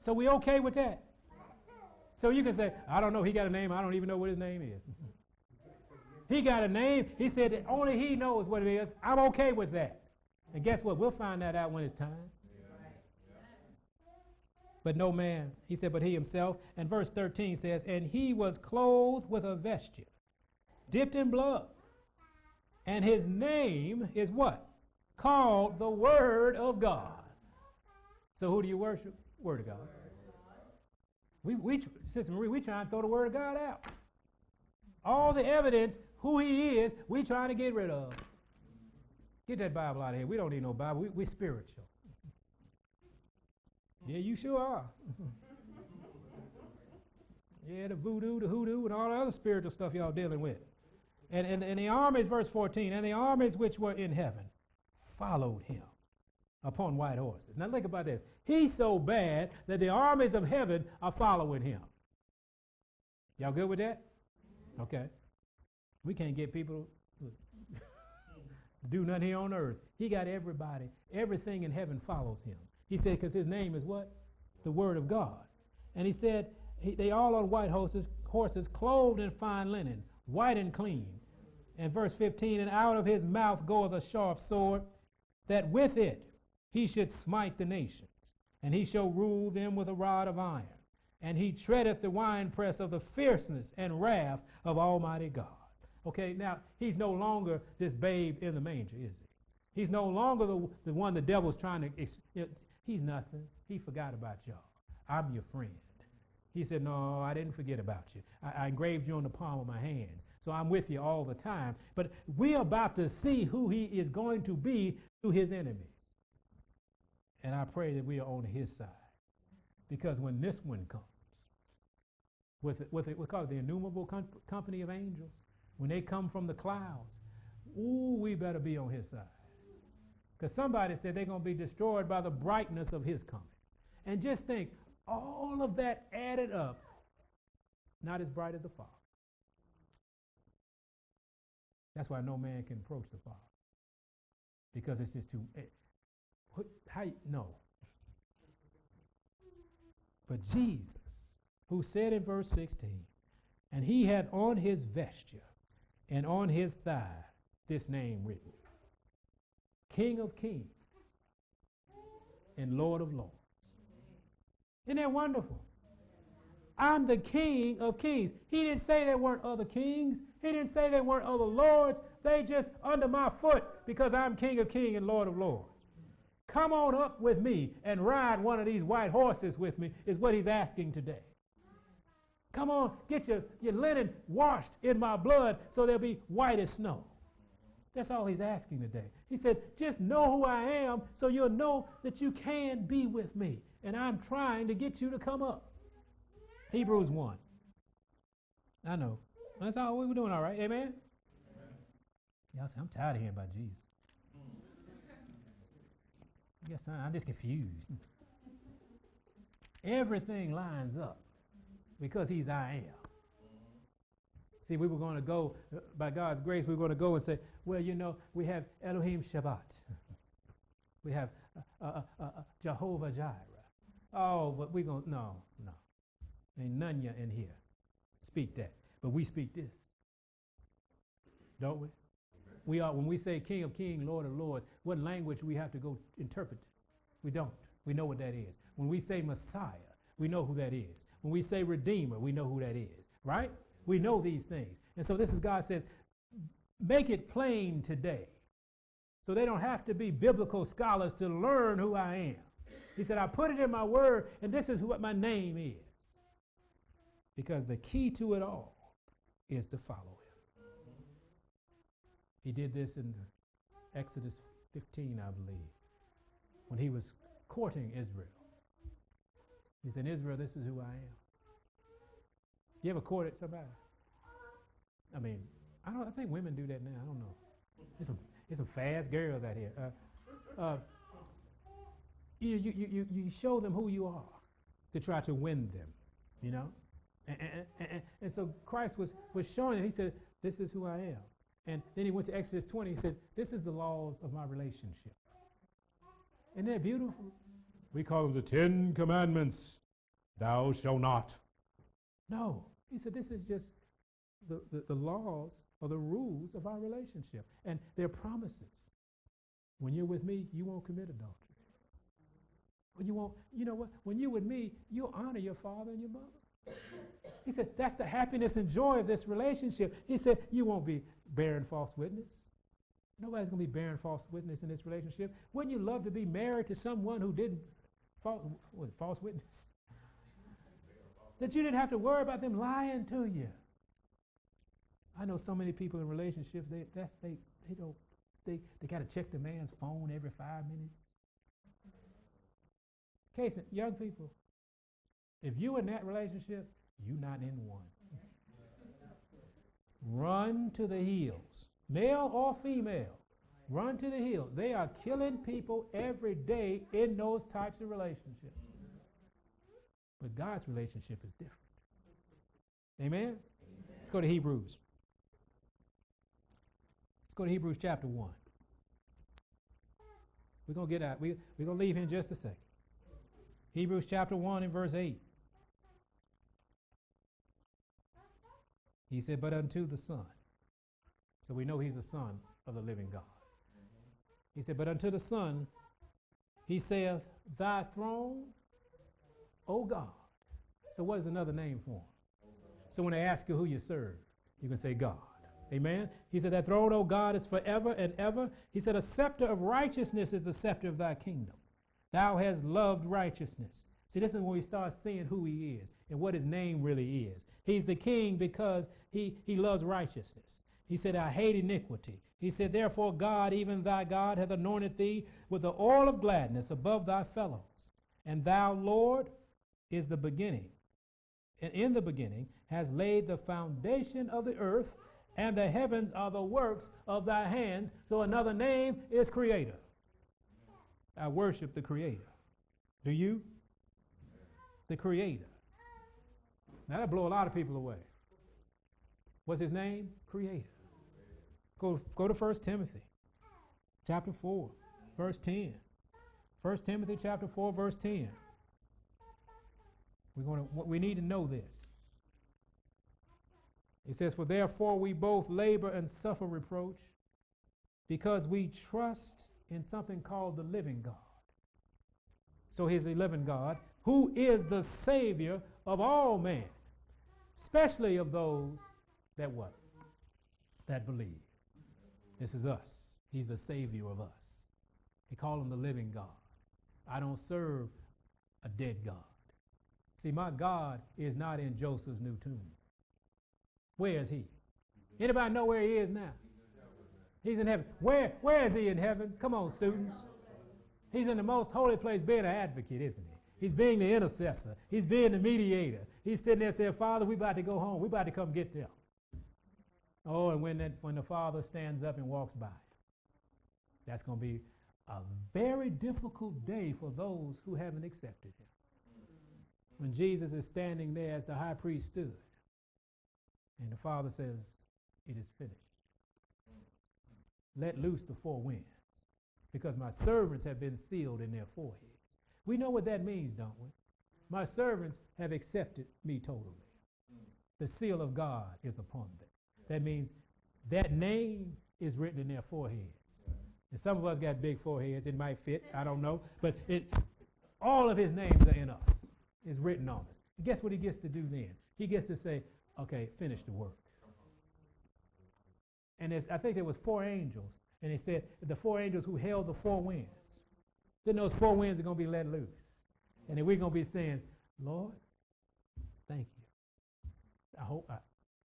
S1: So we okay with that? So you can say, I don't know, he got a name, I don't even know what his name is. he got a name, he said that only he knows what it is. I'm okay with that. And guess what? We'll find that out when it's time but no man. He said, but he himself. And verse 13 says, and he was clothed with a vesture, dipped in blood. And his name is what? Called the Word of God. So who do you worship? Word of God. We, we, Sister Marie, we trying to throw the Word of God out. All the evidence, who he is, we trying to get rid of. Get that Bible out of here. We don't need no Bible. We, we spiritual. Yeah, you sure are. yeah, the voodoo, the hoodoo, and all the other spiritual stuff y'all dealing with. And, and, and the armies, verse 14, and the armies which were in heaven followed him upon white horses. Now think about this. He's so bad that the armies of heaven are following him. Y'all good with that? Okay. We can't get people to do nothing here on earth. He got everybody, everything in heaven follows him. He said, because his name is what? The Word of God. And he said, he, they all on white horses, horses, clothed in fine linen, white and clean. And verse 15, and out of his mouth goeth a sharp sword, that with it he should smite the nations, and he shall rule them with a rod of iron. And he treadeth the winepress of the fierceness and wrath of Almighty God. Okay, now he's no longer this babe in the manger, is he? He's no longer the, the one the devil's trying to. He's nothing. He forgot about y'all. I'm your friend. He said, No, I didn't forget about you. I, I, engraved you on the palm of my hands. So I'm with you all the time. But we're about to see who he is going to be to his enemies. And I pray that we are on his side. Because when this one comes, with, with it, we call it the innumerable com- company of angels, when they come from the clouds, ooh, we better be on his side. Because somebody said they're going to be destroyed by the brightness of his coming. And just think, all of that added up, not as bright as the Father. That's why no man can approach the Father. Because it's just too. It, eh, how no. But Jesus, who said in verse 16, and he had on his vesture and on his thigh this name written King of Kings and Lord of Lords. Isn't that wonderful? I'm the King of Kings. He didn't say there weren't other kings. He didn't say there weren't other lords. They just under my foot because I'm King of Kings and Lord of Lords. Come on up with me and ride one of these white horses with me, is what he's asking today. Come on, get your, your linen washed in my blood so they'll be white as snow. That's all he's asking today. He said, just know who I am so you'll know that you can be with me. And I'm trying to get you to come up. Hebrews 1. I know. That's all we were doing, all right. Amen? Amen. Y'all say, I'm tired of hearing about Jesus. Yes, I'm just confused. Everything lines up because he's I am. See, we were going to go, by God's grace, we were going to go and say, well, you know, we have Elohim Shabbat. we have uh, uh, uh, uh, Jehovah Jireh. Oh, but we're going to, no, no. Ain't none you in here. Speak that. But we speak this. Don't we? We are, when we say King of Kings, Lord of Lords, what language we have to go interpret? We don't. We know what that is. When we say Messiah, we know who that is. When we say Redeemer, we know who that is, right? We know these things. And so this is God says, make it plain today. So they don't have to be biblical scholars to learn who I am. He said, I put it in my word, and this is what my name is. Because the key to it all is to follow him. He did this in Exodus 15, I believe, when he was courting Israel. He said, Israel, this is who I am. You ever courted somebody? I mean, I don't. I think women do that now. I don't know. There's some, there's some fast girls out here. Uh, uh, you, you, you, you show them who you are to try to win them, you know? And, and, and, and, so Christ was, was showing them, he said, This is who I am. And then he went to Exodus 20, he said, This is the laws of my relationship. Isn't that beautiful? We call them the Ten Commandments. Thou shalt not. No. He said, This is just the, the, the laws or the rules of our relationship. And they're promises. When you're with me, you won't commit adultery. When you won't, you know what? When you're with me, you'll honor your father and your mother. He said, that's the happiness and joy of this relationship. He said, you won't be bearing false witness. Nobody's going to be bearing false witness in this relationship. Wouldn't you love to be married to someone who didn't false, false witness? that you didn't have to worry about them lying to you. I know so many people in relationships, they, that's, they, they don't, they, they got to check the man's phone every five minutes. Case, young people, if you in that relationship, you're not in one. Run to the hills, male or female. Run to the hills. They are killing people every day in those types of relationships. But God's relationship is different. Amen? Amen? Let's go to Hebrews. Let's go to Hebrews chapter 1. We're going to get out. We, we're going to leave in just a second. Hebrews chapter 1 and verse 8. He said, But unto the Son. So we know he's the Son of the living God. He said, But unto the Son, he saith, Thy throne Oh God. So what is another name for him? So when they ask you who you serve, you can say God. Amen. He said, That throne, O God, is forever and ever. He said, A scepter of righteousness is the scepter of thy kingdom. Thou hast loved righteousness. See, this is when we start seeing who he is and what his name really is. He's the king because he, he loves righteousness. He said, I hate iniquity. He said, Therefore, God, even thy God, hath anointed thee with the oil of gladness above thy fellows. And thou, Lord, is the beginning. And in the beginning has laid the foundation of the earth, and the heavens are the works of thy hands. So another name is Creator. I worship the Creator. Do you? the Creator. Now that'll blow a lot of people away. What's his name? Creator. Go, go to 1 Timothy chapter 4, verse 10. 1 Timothy chapter 4, verse 10. We're to, we need to know this. He says, For therefore we both labor and suffer reproach because we trust in something called the living God. So he's a living God who is the Savior of all men, especially of those that what? That believe. This is us. He's the Savior of us. He called him the living God. I don't serve a dead God. See, my God is not in Joseph's new tomb. Where is he? Anybody know where he is now? He's in heaven. Where, where is he in heaven? Come on, students. He's in the most holy place being an advocate, isn't he? He's being the intercessor. He's being the mediator. He's sitting there saying, Father, we about to go home. We about to come get them. Oh, and when, that, when the Father stands up and walks by, that's going to be a very difficult day for those who haven't accepted him. When Jesus is standing there as the high priest stood, and the Father says, It is finished. Let loose the four winds, because my servants have been sealed in their foreheads. We know what that means, don't we? My servants have accepted me totally. The seal of God is upon them. That means that name is written in their foreheads. And some of us got big foreheads. It might fit. I don't know. But it, all of his names are in us. It's written on us. guess what he gets to do then? He gets to say, okay, finish the work. And I think there was four angels. And he said the four angels who held the four winds. Then those four winds are going to be let loose. And then we're going to be saying, Lord, thank you. I hope, I,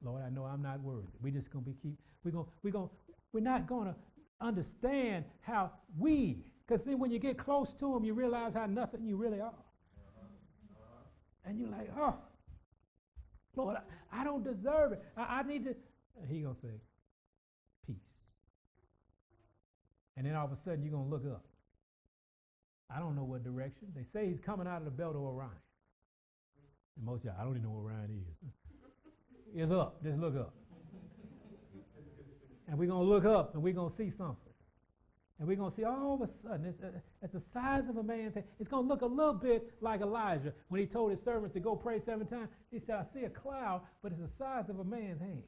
S1: Lord, I know I'm not worthy. We're just going to be keep, we're going, we're going, we're not going to understand how we, because see, when you get close to him, you realize how nothing you really are. And you're like, oh, Lord, I, I don't deserve it. I, I need to. He gonna say, peace. And then all of a sudden you're gonna look up. I don't know what direction. They say he's coming out of the belt of Orion. And most of y'all, I don't even know what Orion is. it's up. Just look up. and we're gonna look up and we're gonna see something. And we're going to see all of a sudden, it's, uh, it's the size of a man's hand. It's going to look a little bit like Elijah when he told his servants to go pray seven times. He said, I see a cloud, but it's the size of a man's hand.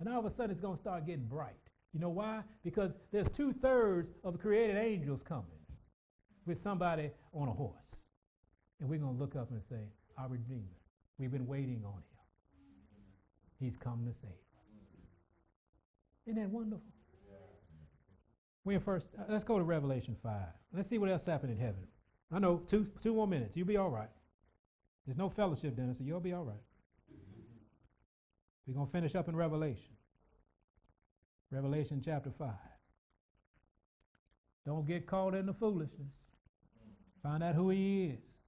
S1: And all of a sudden, it's going to start getting bright. You know why? Because there's two thirds of the created angels coming with somebody on a horse. And we're going to look up and say, Our Redeemer, we've been waiting on him. He's come to save us. Isn't that wonderful? We in first, uh, let's go to Revelation 5. Let's see what else happened in heaven. I know, two, two more minutes. You'll be all right. There's no fellowship dinner, so you'll be all right. We're going to finish up in Revelation. Revelation chapter 5. Don't get caught in the foolishness. Find out who he is.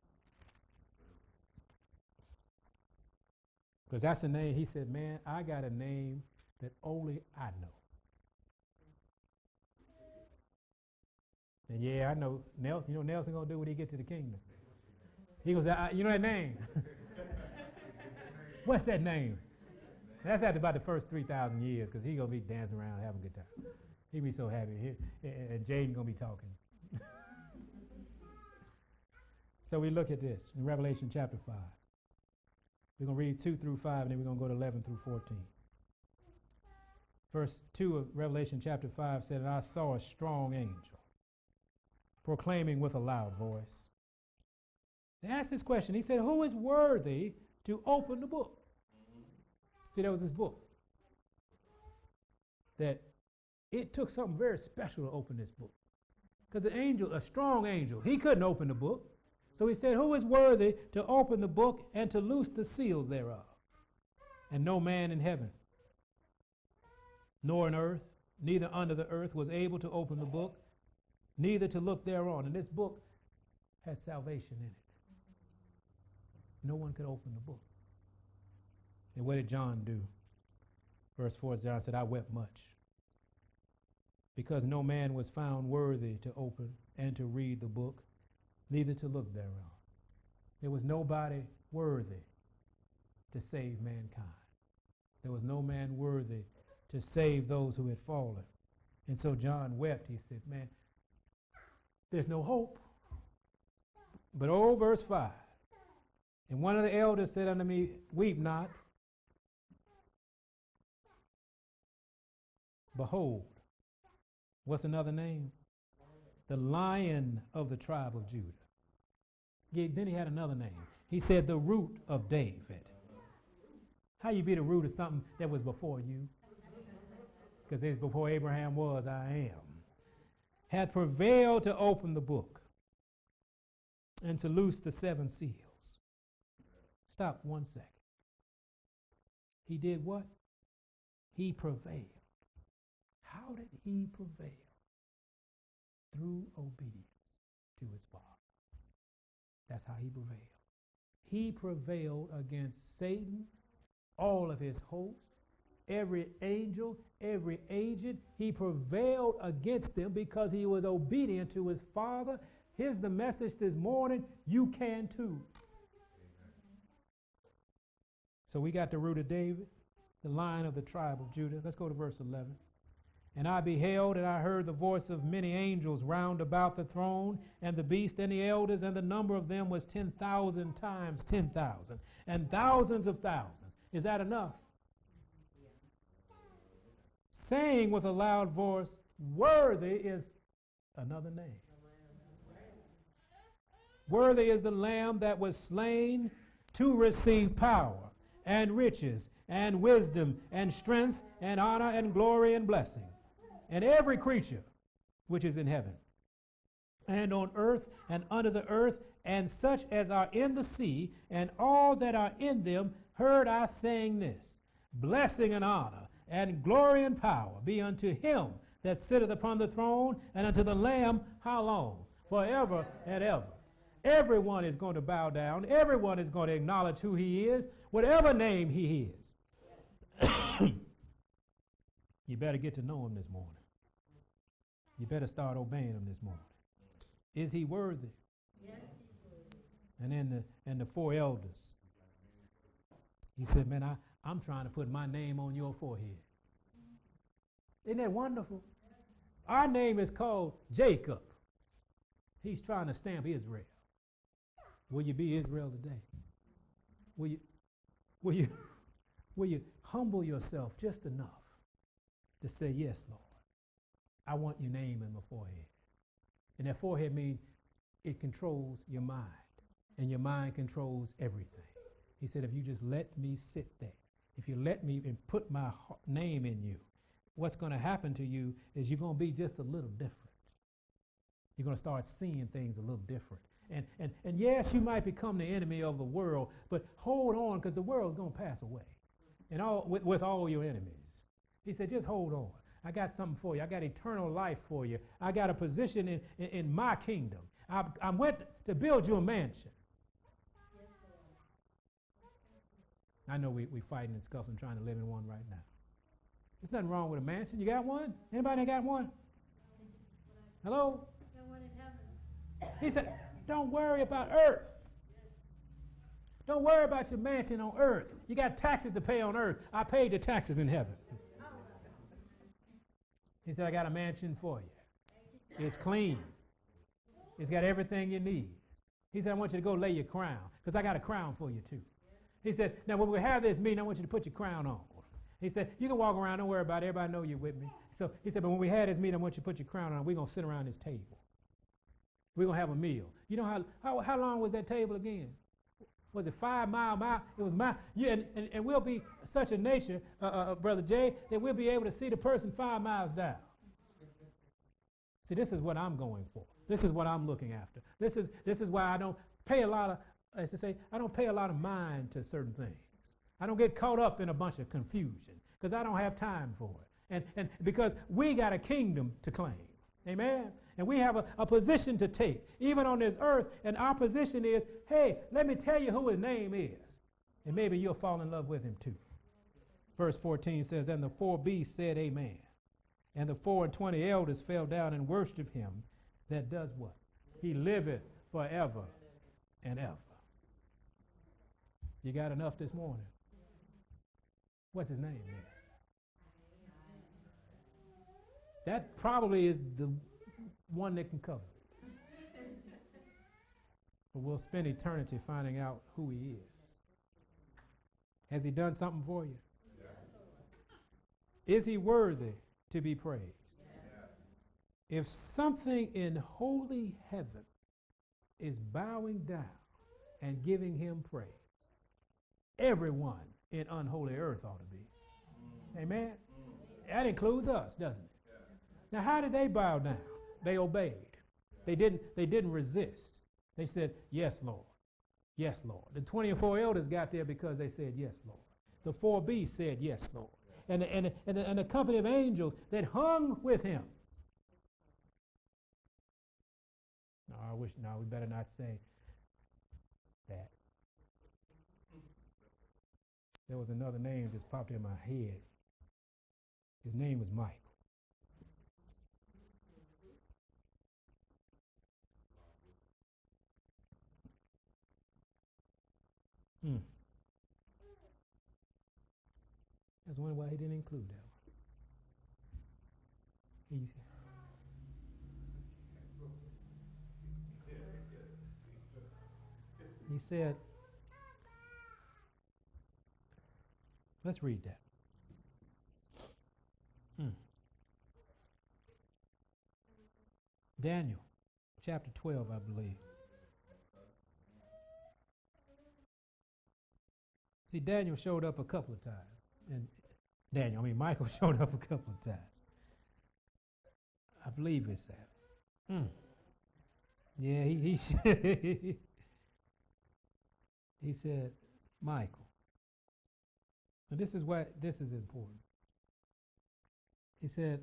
S1: Because that's a name, he said, man, I got a name that only I know. And yeah, I know Nelson. You know Nelson gonna do when he get to the kingdom. He goes, you know that name? What's that name? That's after about the first three thousand years, because he gonna be dancing around having a good time. He be so happy. He, and Jaden gonna be talking. so we look at this in Revelation chapter five. We're gonna read two through five, and then we're gonna go to eleven through fourteen. Verse two of Revelation chapter five said, "And I saw a strong angel." Proclaiming with a loud voice. They asked this question. He said, Who is worthy to open the book? See, there was this book that it took something very special to open this book. Because the angel, a strong angel, he couldn't open the book. So he said, Who is worthy to open the book and to loose the seals thereof? And no man in heaven, nor in earth, neither under the earth was able to open the book, neither to look thereon. And this book had salvation in it. No one could open the book. And what did John do? Verse 4 John said, I wept much because no man was found worthy to open and to read the book, neither to look thereon. there was nobody worthy to save mankind. There was no man worthy to save those who had fallen. And so John wept. He said, Man, there's no hope. But oh, verse 5. And one of the elders said unto me, Weep not. Behold, what's another name? The lion of the tribe of Judah. Yeah, then he had another name. He said, The root of David. How you be the root of something that was before you? Because it's before Abraham was, I am. Hath prevailed to open the book and to loose the seven seals. Stop one second. He did what? He prevailed. How did he prevail? Through obedience to his Father. That's how he prevailed. He prevailed against Satan, all of his hosts, every angel, every agent. He prevailed against them because he was obedient to his Father. Here's the message this morning you can too. So we got the root of David, the line of the tribe of Judah. Let's go to verse 11. And I beheld, and I heard the voice of many angels round about the throne, and the beast, and the elders, and the number of them was 10,000 times 10,000, and thousands of thousands. Is that enough? Saying with a loud voice, Worthy is another name. Worthy is the Lamb that was slain to receive power and riches and wisdom and strength and honor and glory and blessing. And every creature which is in heaven and on earth and under the earth and such as are in the sea and all that are in them heard I saying this Blessing and honor and glory and power be unto him that sitteth upon the throne and unto the Lamb, how long? Forever and ever. Everyone is going to bow down. Everyone is going to acknowledge who he is, whatever name he is. you better get to know him this morning. You better start obeying him this morning. Is he worthy? Yes, And then the and the four elders. He said, Man, I, I'm trying to put my name on your forehead. Isn't that wonderful? Our name is called Jacob. He's trying to stamp Israel. Will you be Israel today? Will you, will you, will you humble yourself just enough to say, Yes, Lord, I want your name in my forehead? And that forehead means it controls your mind, and your mind controls everything. He said, If you just let me sit there, if you let me and put my name in you, what's going to happen to you is you're going to be just a little different. You're going to start seeing things a little different. And, and, and yes, you might become the enemy of the world, but hold on because the world's going to pass away and all, with, with all your enemies. He said, just hold on. I got something for you. I got eternal life for you. I got a position in, in, in my kingdom. I, I went to build you a mansion. I know we, we fighting and scuffling trying to live in one right now. There's nothing wrong with a mansion. You got one? Anybody got one? Hello? He said, don't worry about earth. Don't worry about your mansion on earth. You got taxes to pay on earth. I paid the taxes in heaven. He said, I got a mansion for you. It's clean. It's got everything you need. He said, I want you to go lay your crown because I got a crown for you too. He said, now when we have this meeting, I want you to put your crown on. He said, you can walk around, don't worry about it. Everybody know you're with me. So he said, but when we had this meeting, I want you to put your crown on. We're going to sit around this table. We're going to have a meal. You know how, how, how long was that table again? Was it five mile mile? It was mile. Yeah, and, and, and we'll be such a nature, uh, uh, uh, Brother Jay, that we'll be able to see the person five miles down. See, this is what I'm going for. This is what I'm looking after. This is, this is why I don't pay a lot of, as to say, I don't pay a lot of mind to certain things. I don't get caught up in a bunch of confusion because I don't have time for it. And, and because we got a kingdom to claim. Amen. And we have a, a position to take, even on this earth. And our position is hey, let me tell you who his name is. And maybe you'll fall in love with him too. Verse 14 says, And the four beasts said, Amen. And the four and twenty elders fell down and worshiped him that does what? He liveth forever and ever. You got enough this morning? What's his name then? That probably is the one that can cover. But we'll spend eternity finding out who he is. Has he done something for you? Is he worthy to be praised? If something in holy heaven is bowing down and giving him praise, everyone in unholy earth ought to be. Amen? That includes us, doesn't it? Now, how did they bow down? They obeyed. They didn't, they didn't resist. They said, Yes, Lord. Yes, Lord. The 24 elders got there because they said, Yes, Lord. The four beasts said, Yes, Lord. And, the, and, the, and, the, and the company of angels that hung with him. No, I wish, no, we better not say that. There was another name just popped in my head. His name was Mike. Hmm. I was wondering why he didn't include that one. He, he said, let's read that. Hmm. Daniel chapter 12, I believe. See, Daniel showed up a couple of times. And Daniel, I mean, Michael showed up a couple of times. I believe it's that. Hmm. Yeah, he he, he said, Michael. This is what this is important. He said,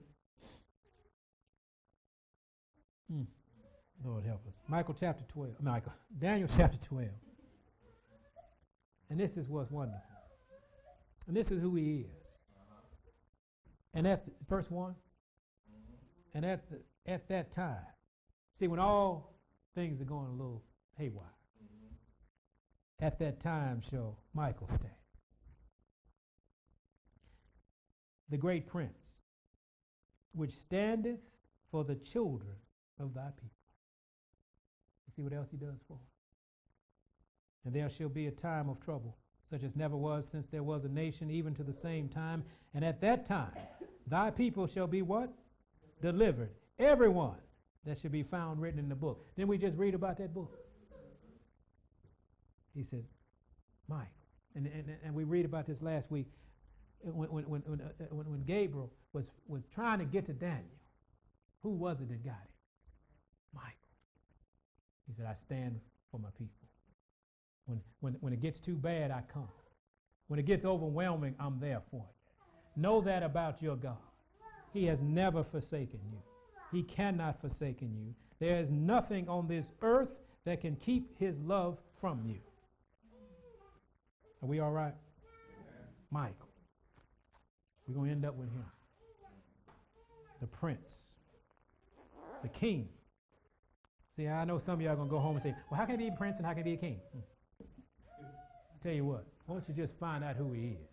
S1: hmm, Lord help us. Michael chapter 12. Michael, Daniel chapter 12. And this is what's wonderful. And this is who he is. And at the, verse 1, and at, the, at that time, see, when all things are going a little haywire, at that time shall Michael stand. The great prince, which standeth for the children of thy people. You see what else he does for? And there shall be a time of trouble, such as never was since there was a nation, even to the same time. And at that time, thy people shall be what? Delivered. Everyone that should be found written in the book. Didn't we just read about that book? He said, Michael. And, and, and we read about this last week when, when, when, when, uh, when, when Gabriel was, was trying to get to Daniel. Who was it that got him? Michael. He said, I stand for my people. When, when, when it gets too bad, I come. When it gets overwhelming, I'm there for you. Know that about your God. He has never forsaken you. He cannot forsaken you. There is nothing on this earth that can keep his love from you. Are we all right? Michael. We're going to end up with him. The prince. The king. See, I know some of y'all are going to go home and say, well, how can he be a prince and how can he be a king? Hmm. Tell you what, why don't you just find out who he is?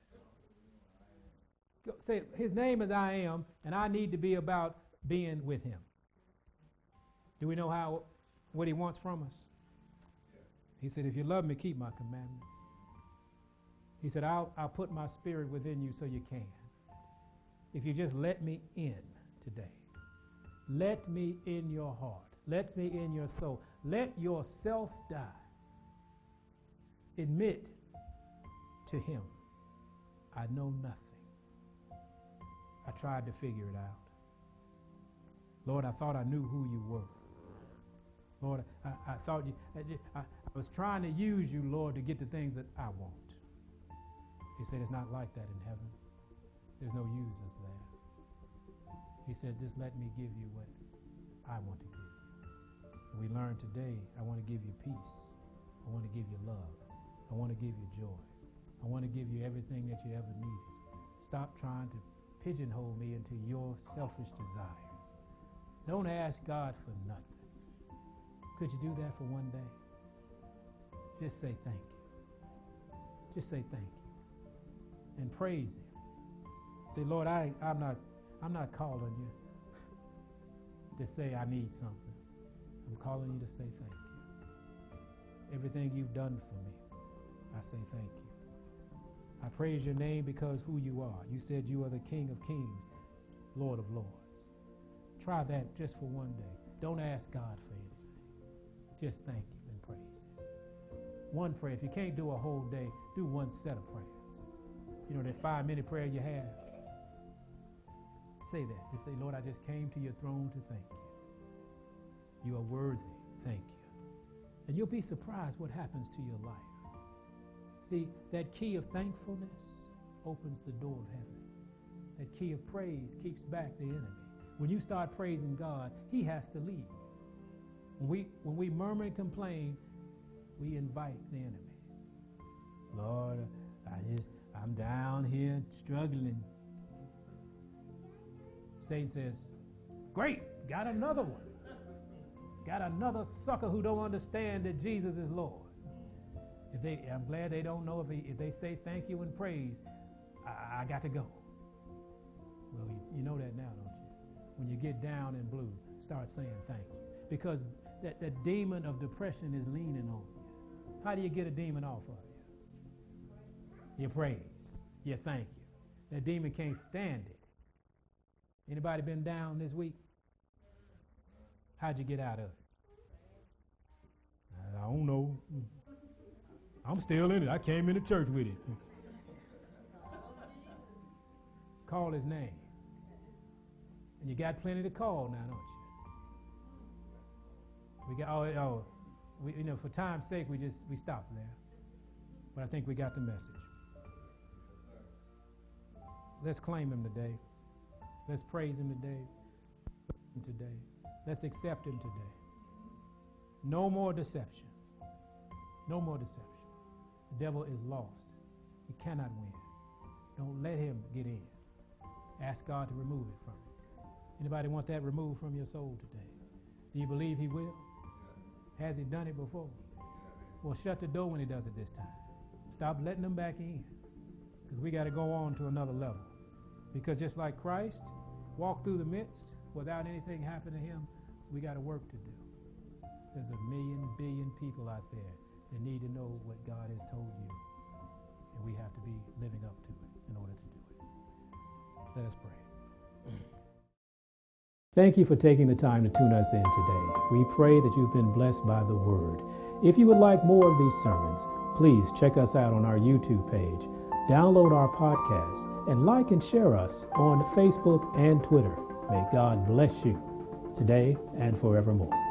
S1: Say, his name is I am, and I need to be about being with him. Do we know how what he wants from us? He said, if you love me, keep my commandments. He said, I'll, I'll put my spirit within you so you can. If you just let me in today, let me in your heart, let me in your soul, let yourself die. Admit to him, I know nothing. I tried to figure it out. Lord, I thought I knew who you were. Lord, I, I thought you, I, I, was trying to use you, Lord, to get the things that I want. He said, It's not like that in heaven. There's no users there. He said, Just let me give you what I want to give you. we learned today, I want to give you peace. I want to give you love. I want to give you joy. I want to give you everything that you ever needed. Stop trying to pigeonhole me into your selfish desires. Don't ask God for nothing. Could you do that for one day? Just say thank you. Just say thank you and praise Him. Say, Lord, I, I'm not I'm not calling you to say I need something. I'm calling you to say thank you. Everything you've done for me, I say thank you. I praise your name because who you are. You said you are the King of Kings, Lord of Lords. Try that just for one day. Don't ask God for anything. Just thank you and praise Him. One prayer. If you can't do a whole day, do one set of prayers. You know that five minute prayer you have? Say that. Just say, Lord, I just came to your throne to thank you. You are worthy. Thank you. And you'll be surprised what happens to your life. See, that key of thankfulness opens the door of heaven. That key of praise keeps back the enemy. When you start praising God, he has to leave. When we, when we murmur and complain, we invite the enemy. Lord, I just, I'm down here struggling. Satan says, Great, got another one. Got another sucker who don't understand that Jesus is Lord. If they, I'm glad they don't know if, they, if they say thank you and praise, I, I got to go. Well, you, you, know that now, don't you? When you get down in blue, start saying thank you. Because that, that demon of depression is leaning on you. How do you get a demon off of you? You praise. You thank you. That demon can't stand it. Anybody been down this week? How'd you get out of it? I don't know. I'm still in it. I came into church with it. call his name. And you got plenty to call now, don't you? We got oh, oh we, you know, for time's sake, we just we stopped there. But I think we got the message. Let's claim him today. Let's praise him today. Today. Let's accept him today. No more deception. No more deception. The devil is lost. He cannot win. Don't let him get in. Ask God to remove it from you. Anybody want that removed from your soul today? Do you believe he will? Has he done it before? Well, shut the door when he does it this time. Stop letting them back in. Because we got to go on to another level. Because just like Christ walked through the midst without anything happening to him, we got a work to do. There's a million, billion people out there that need to know what God has told you. And we have to be living up to it in order to do it. Let us pray. Thank you for taking the time to tune us in today. We pray that you've been blessed by the word. If you would like more of these sermons, please check us out on our YouTube page, download our podcast, and like and share us on Facebook and Twitter. May God bless you today and forevermore.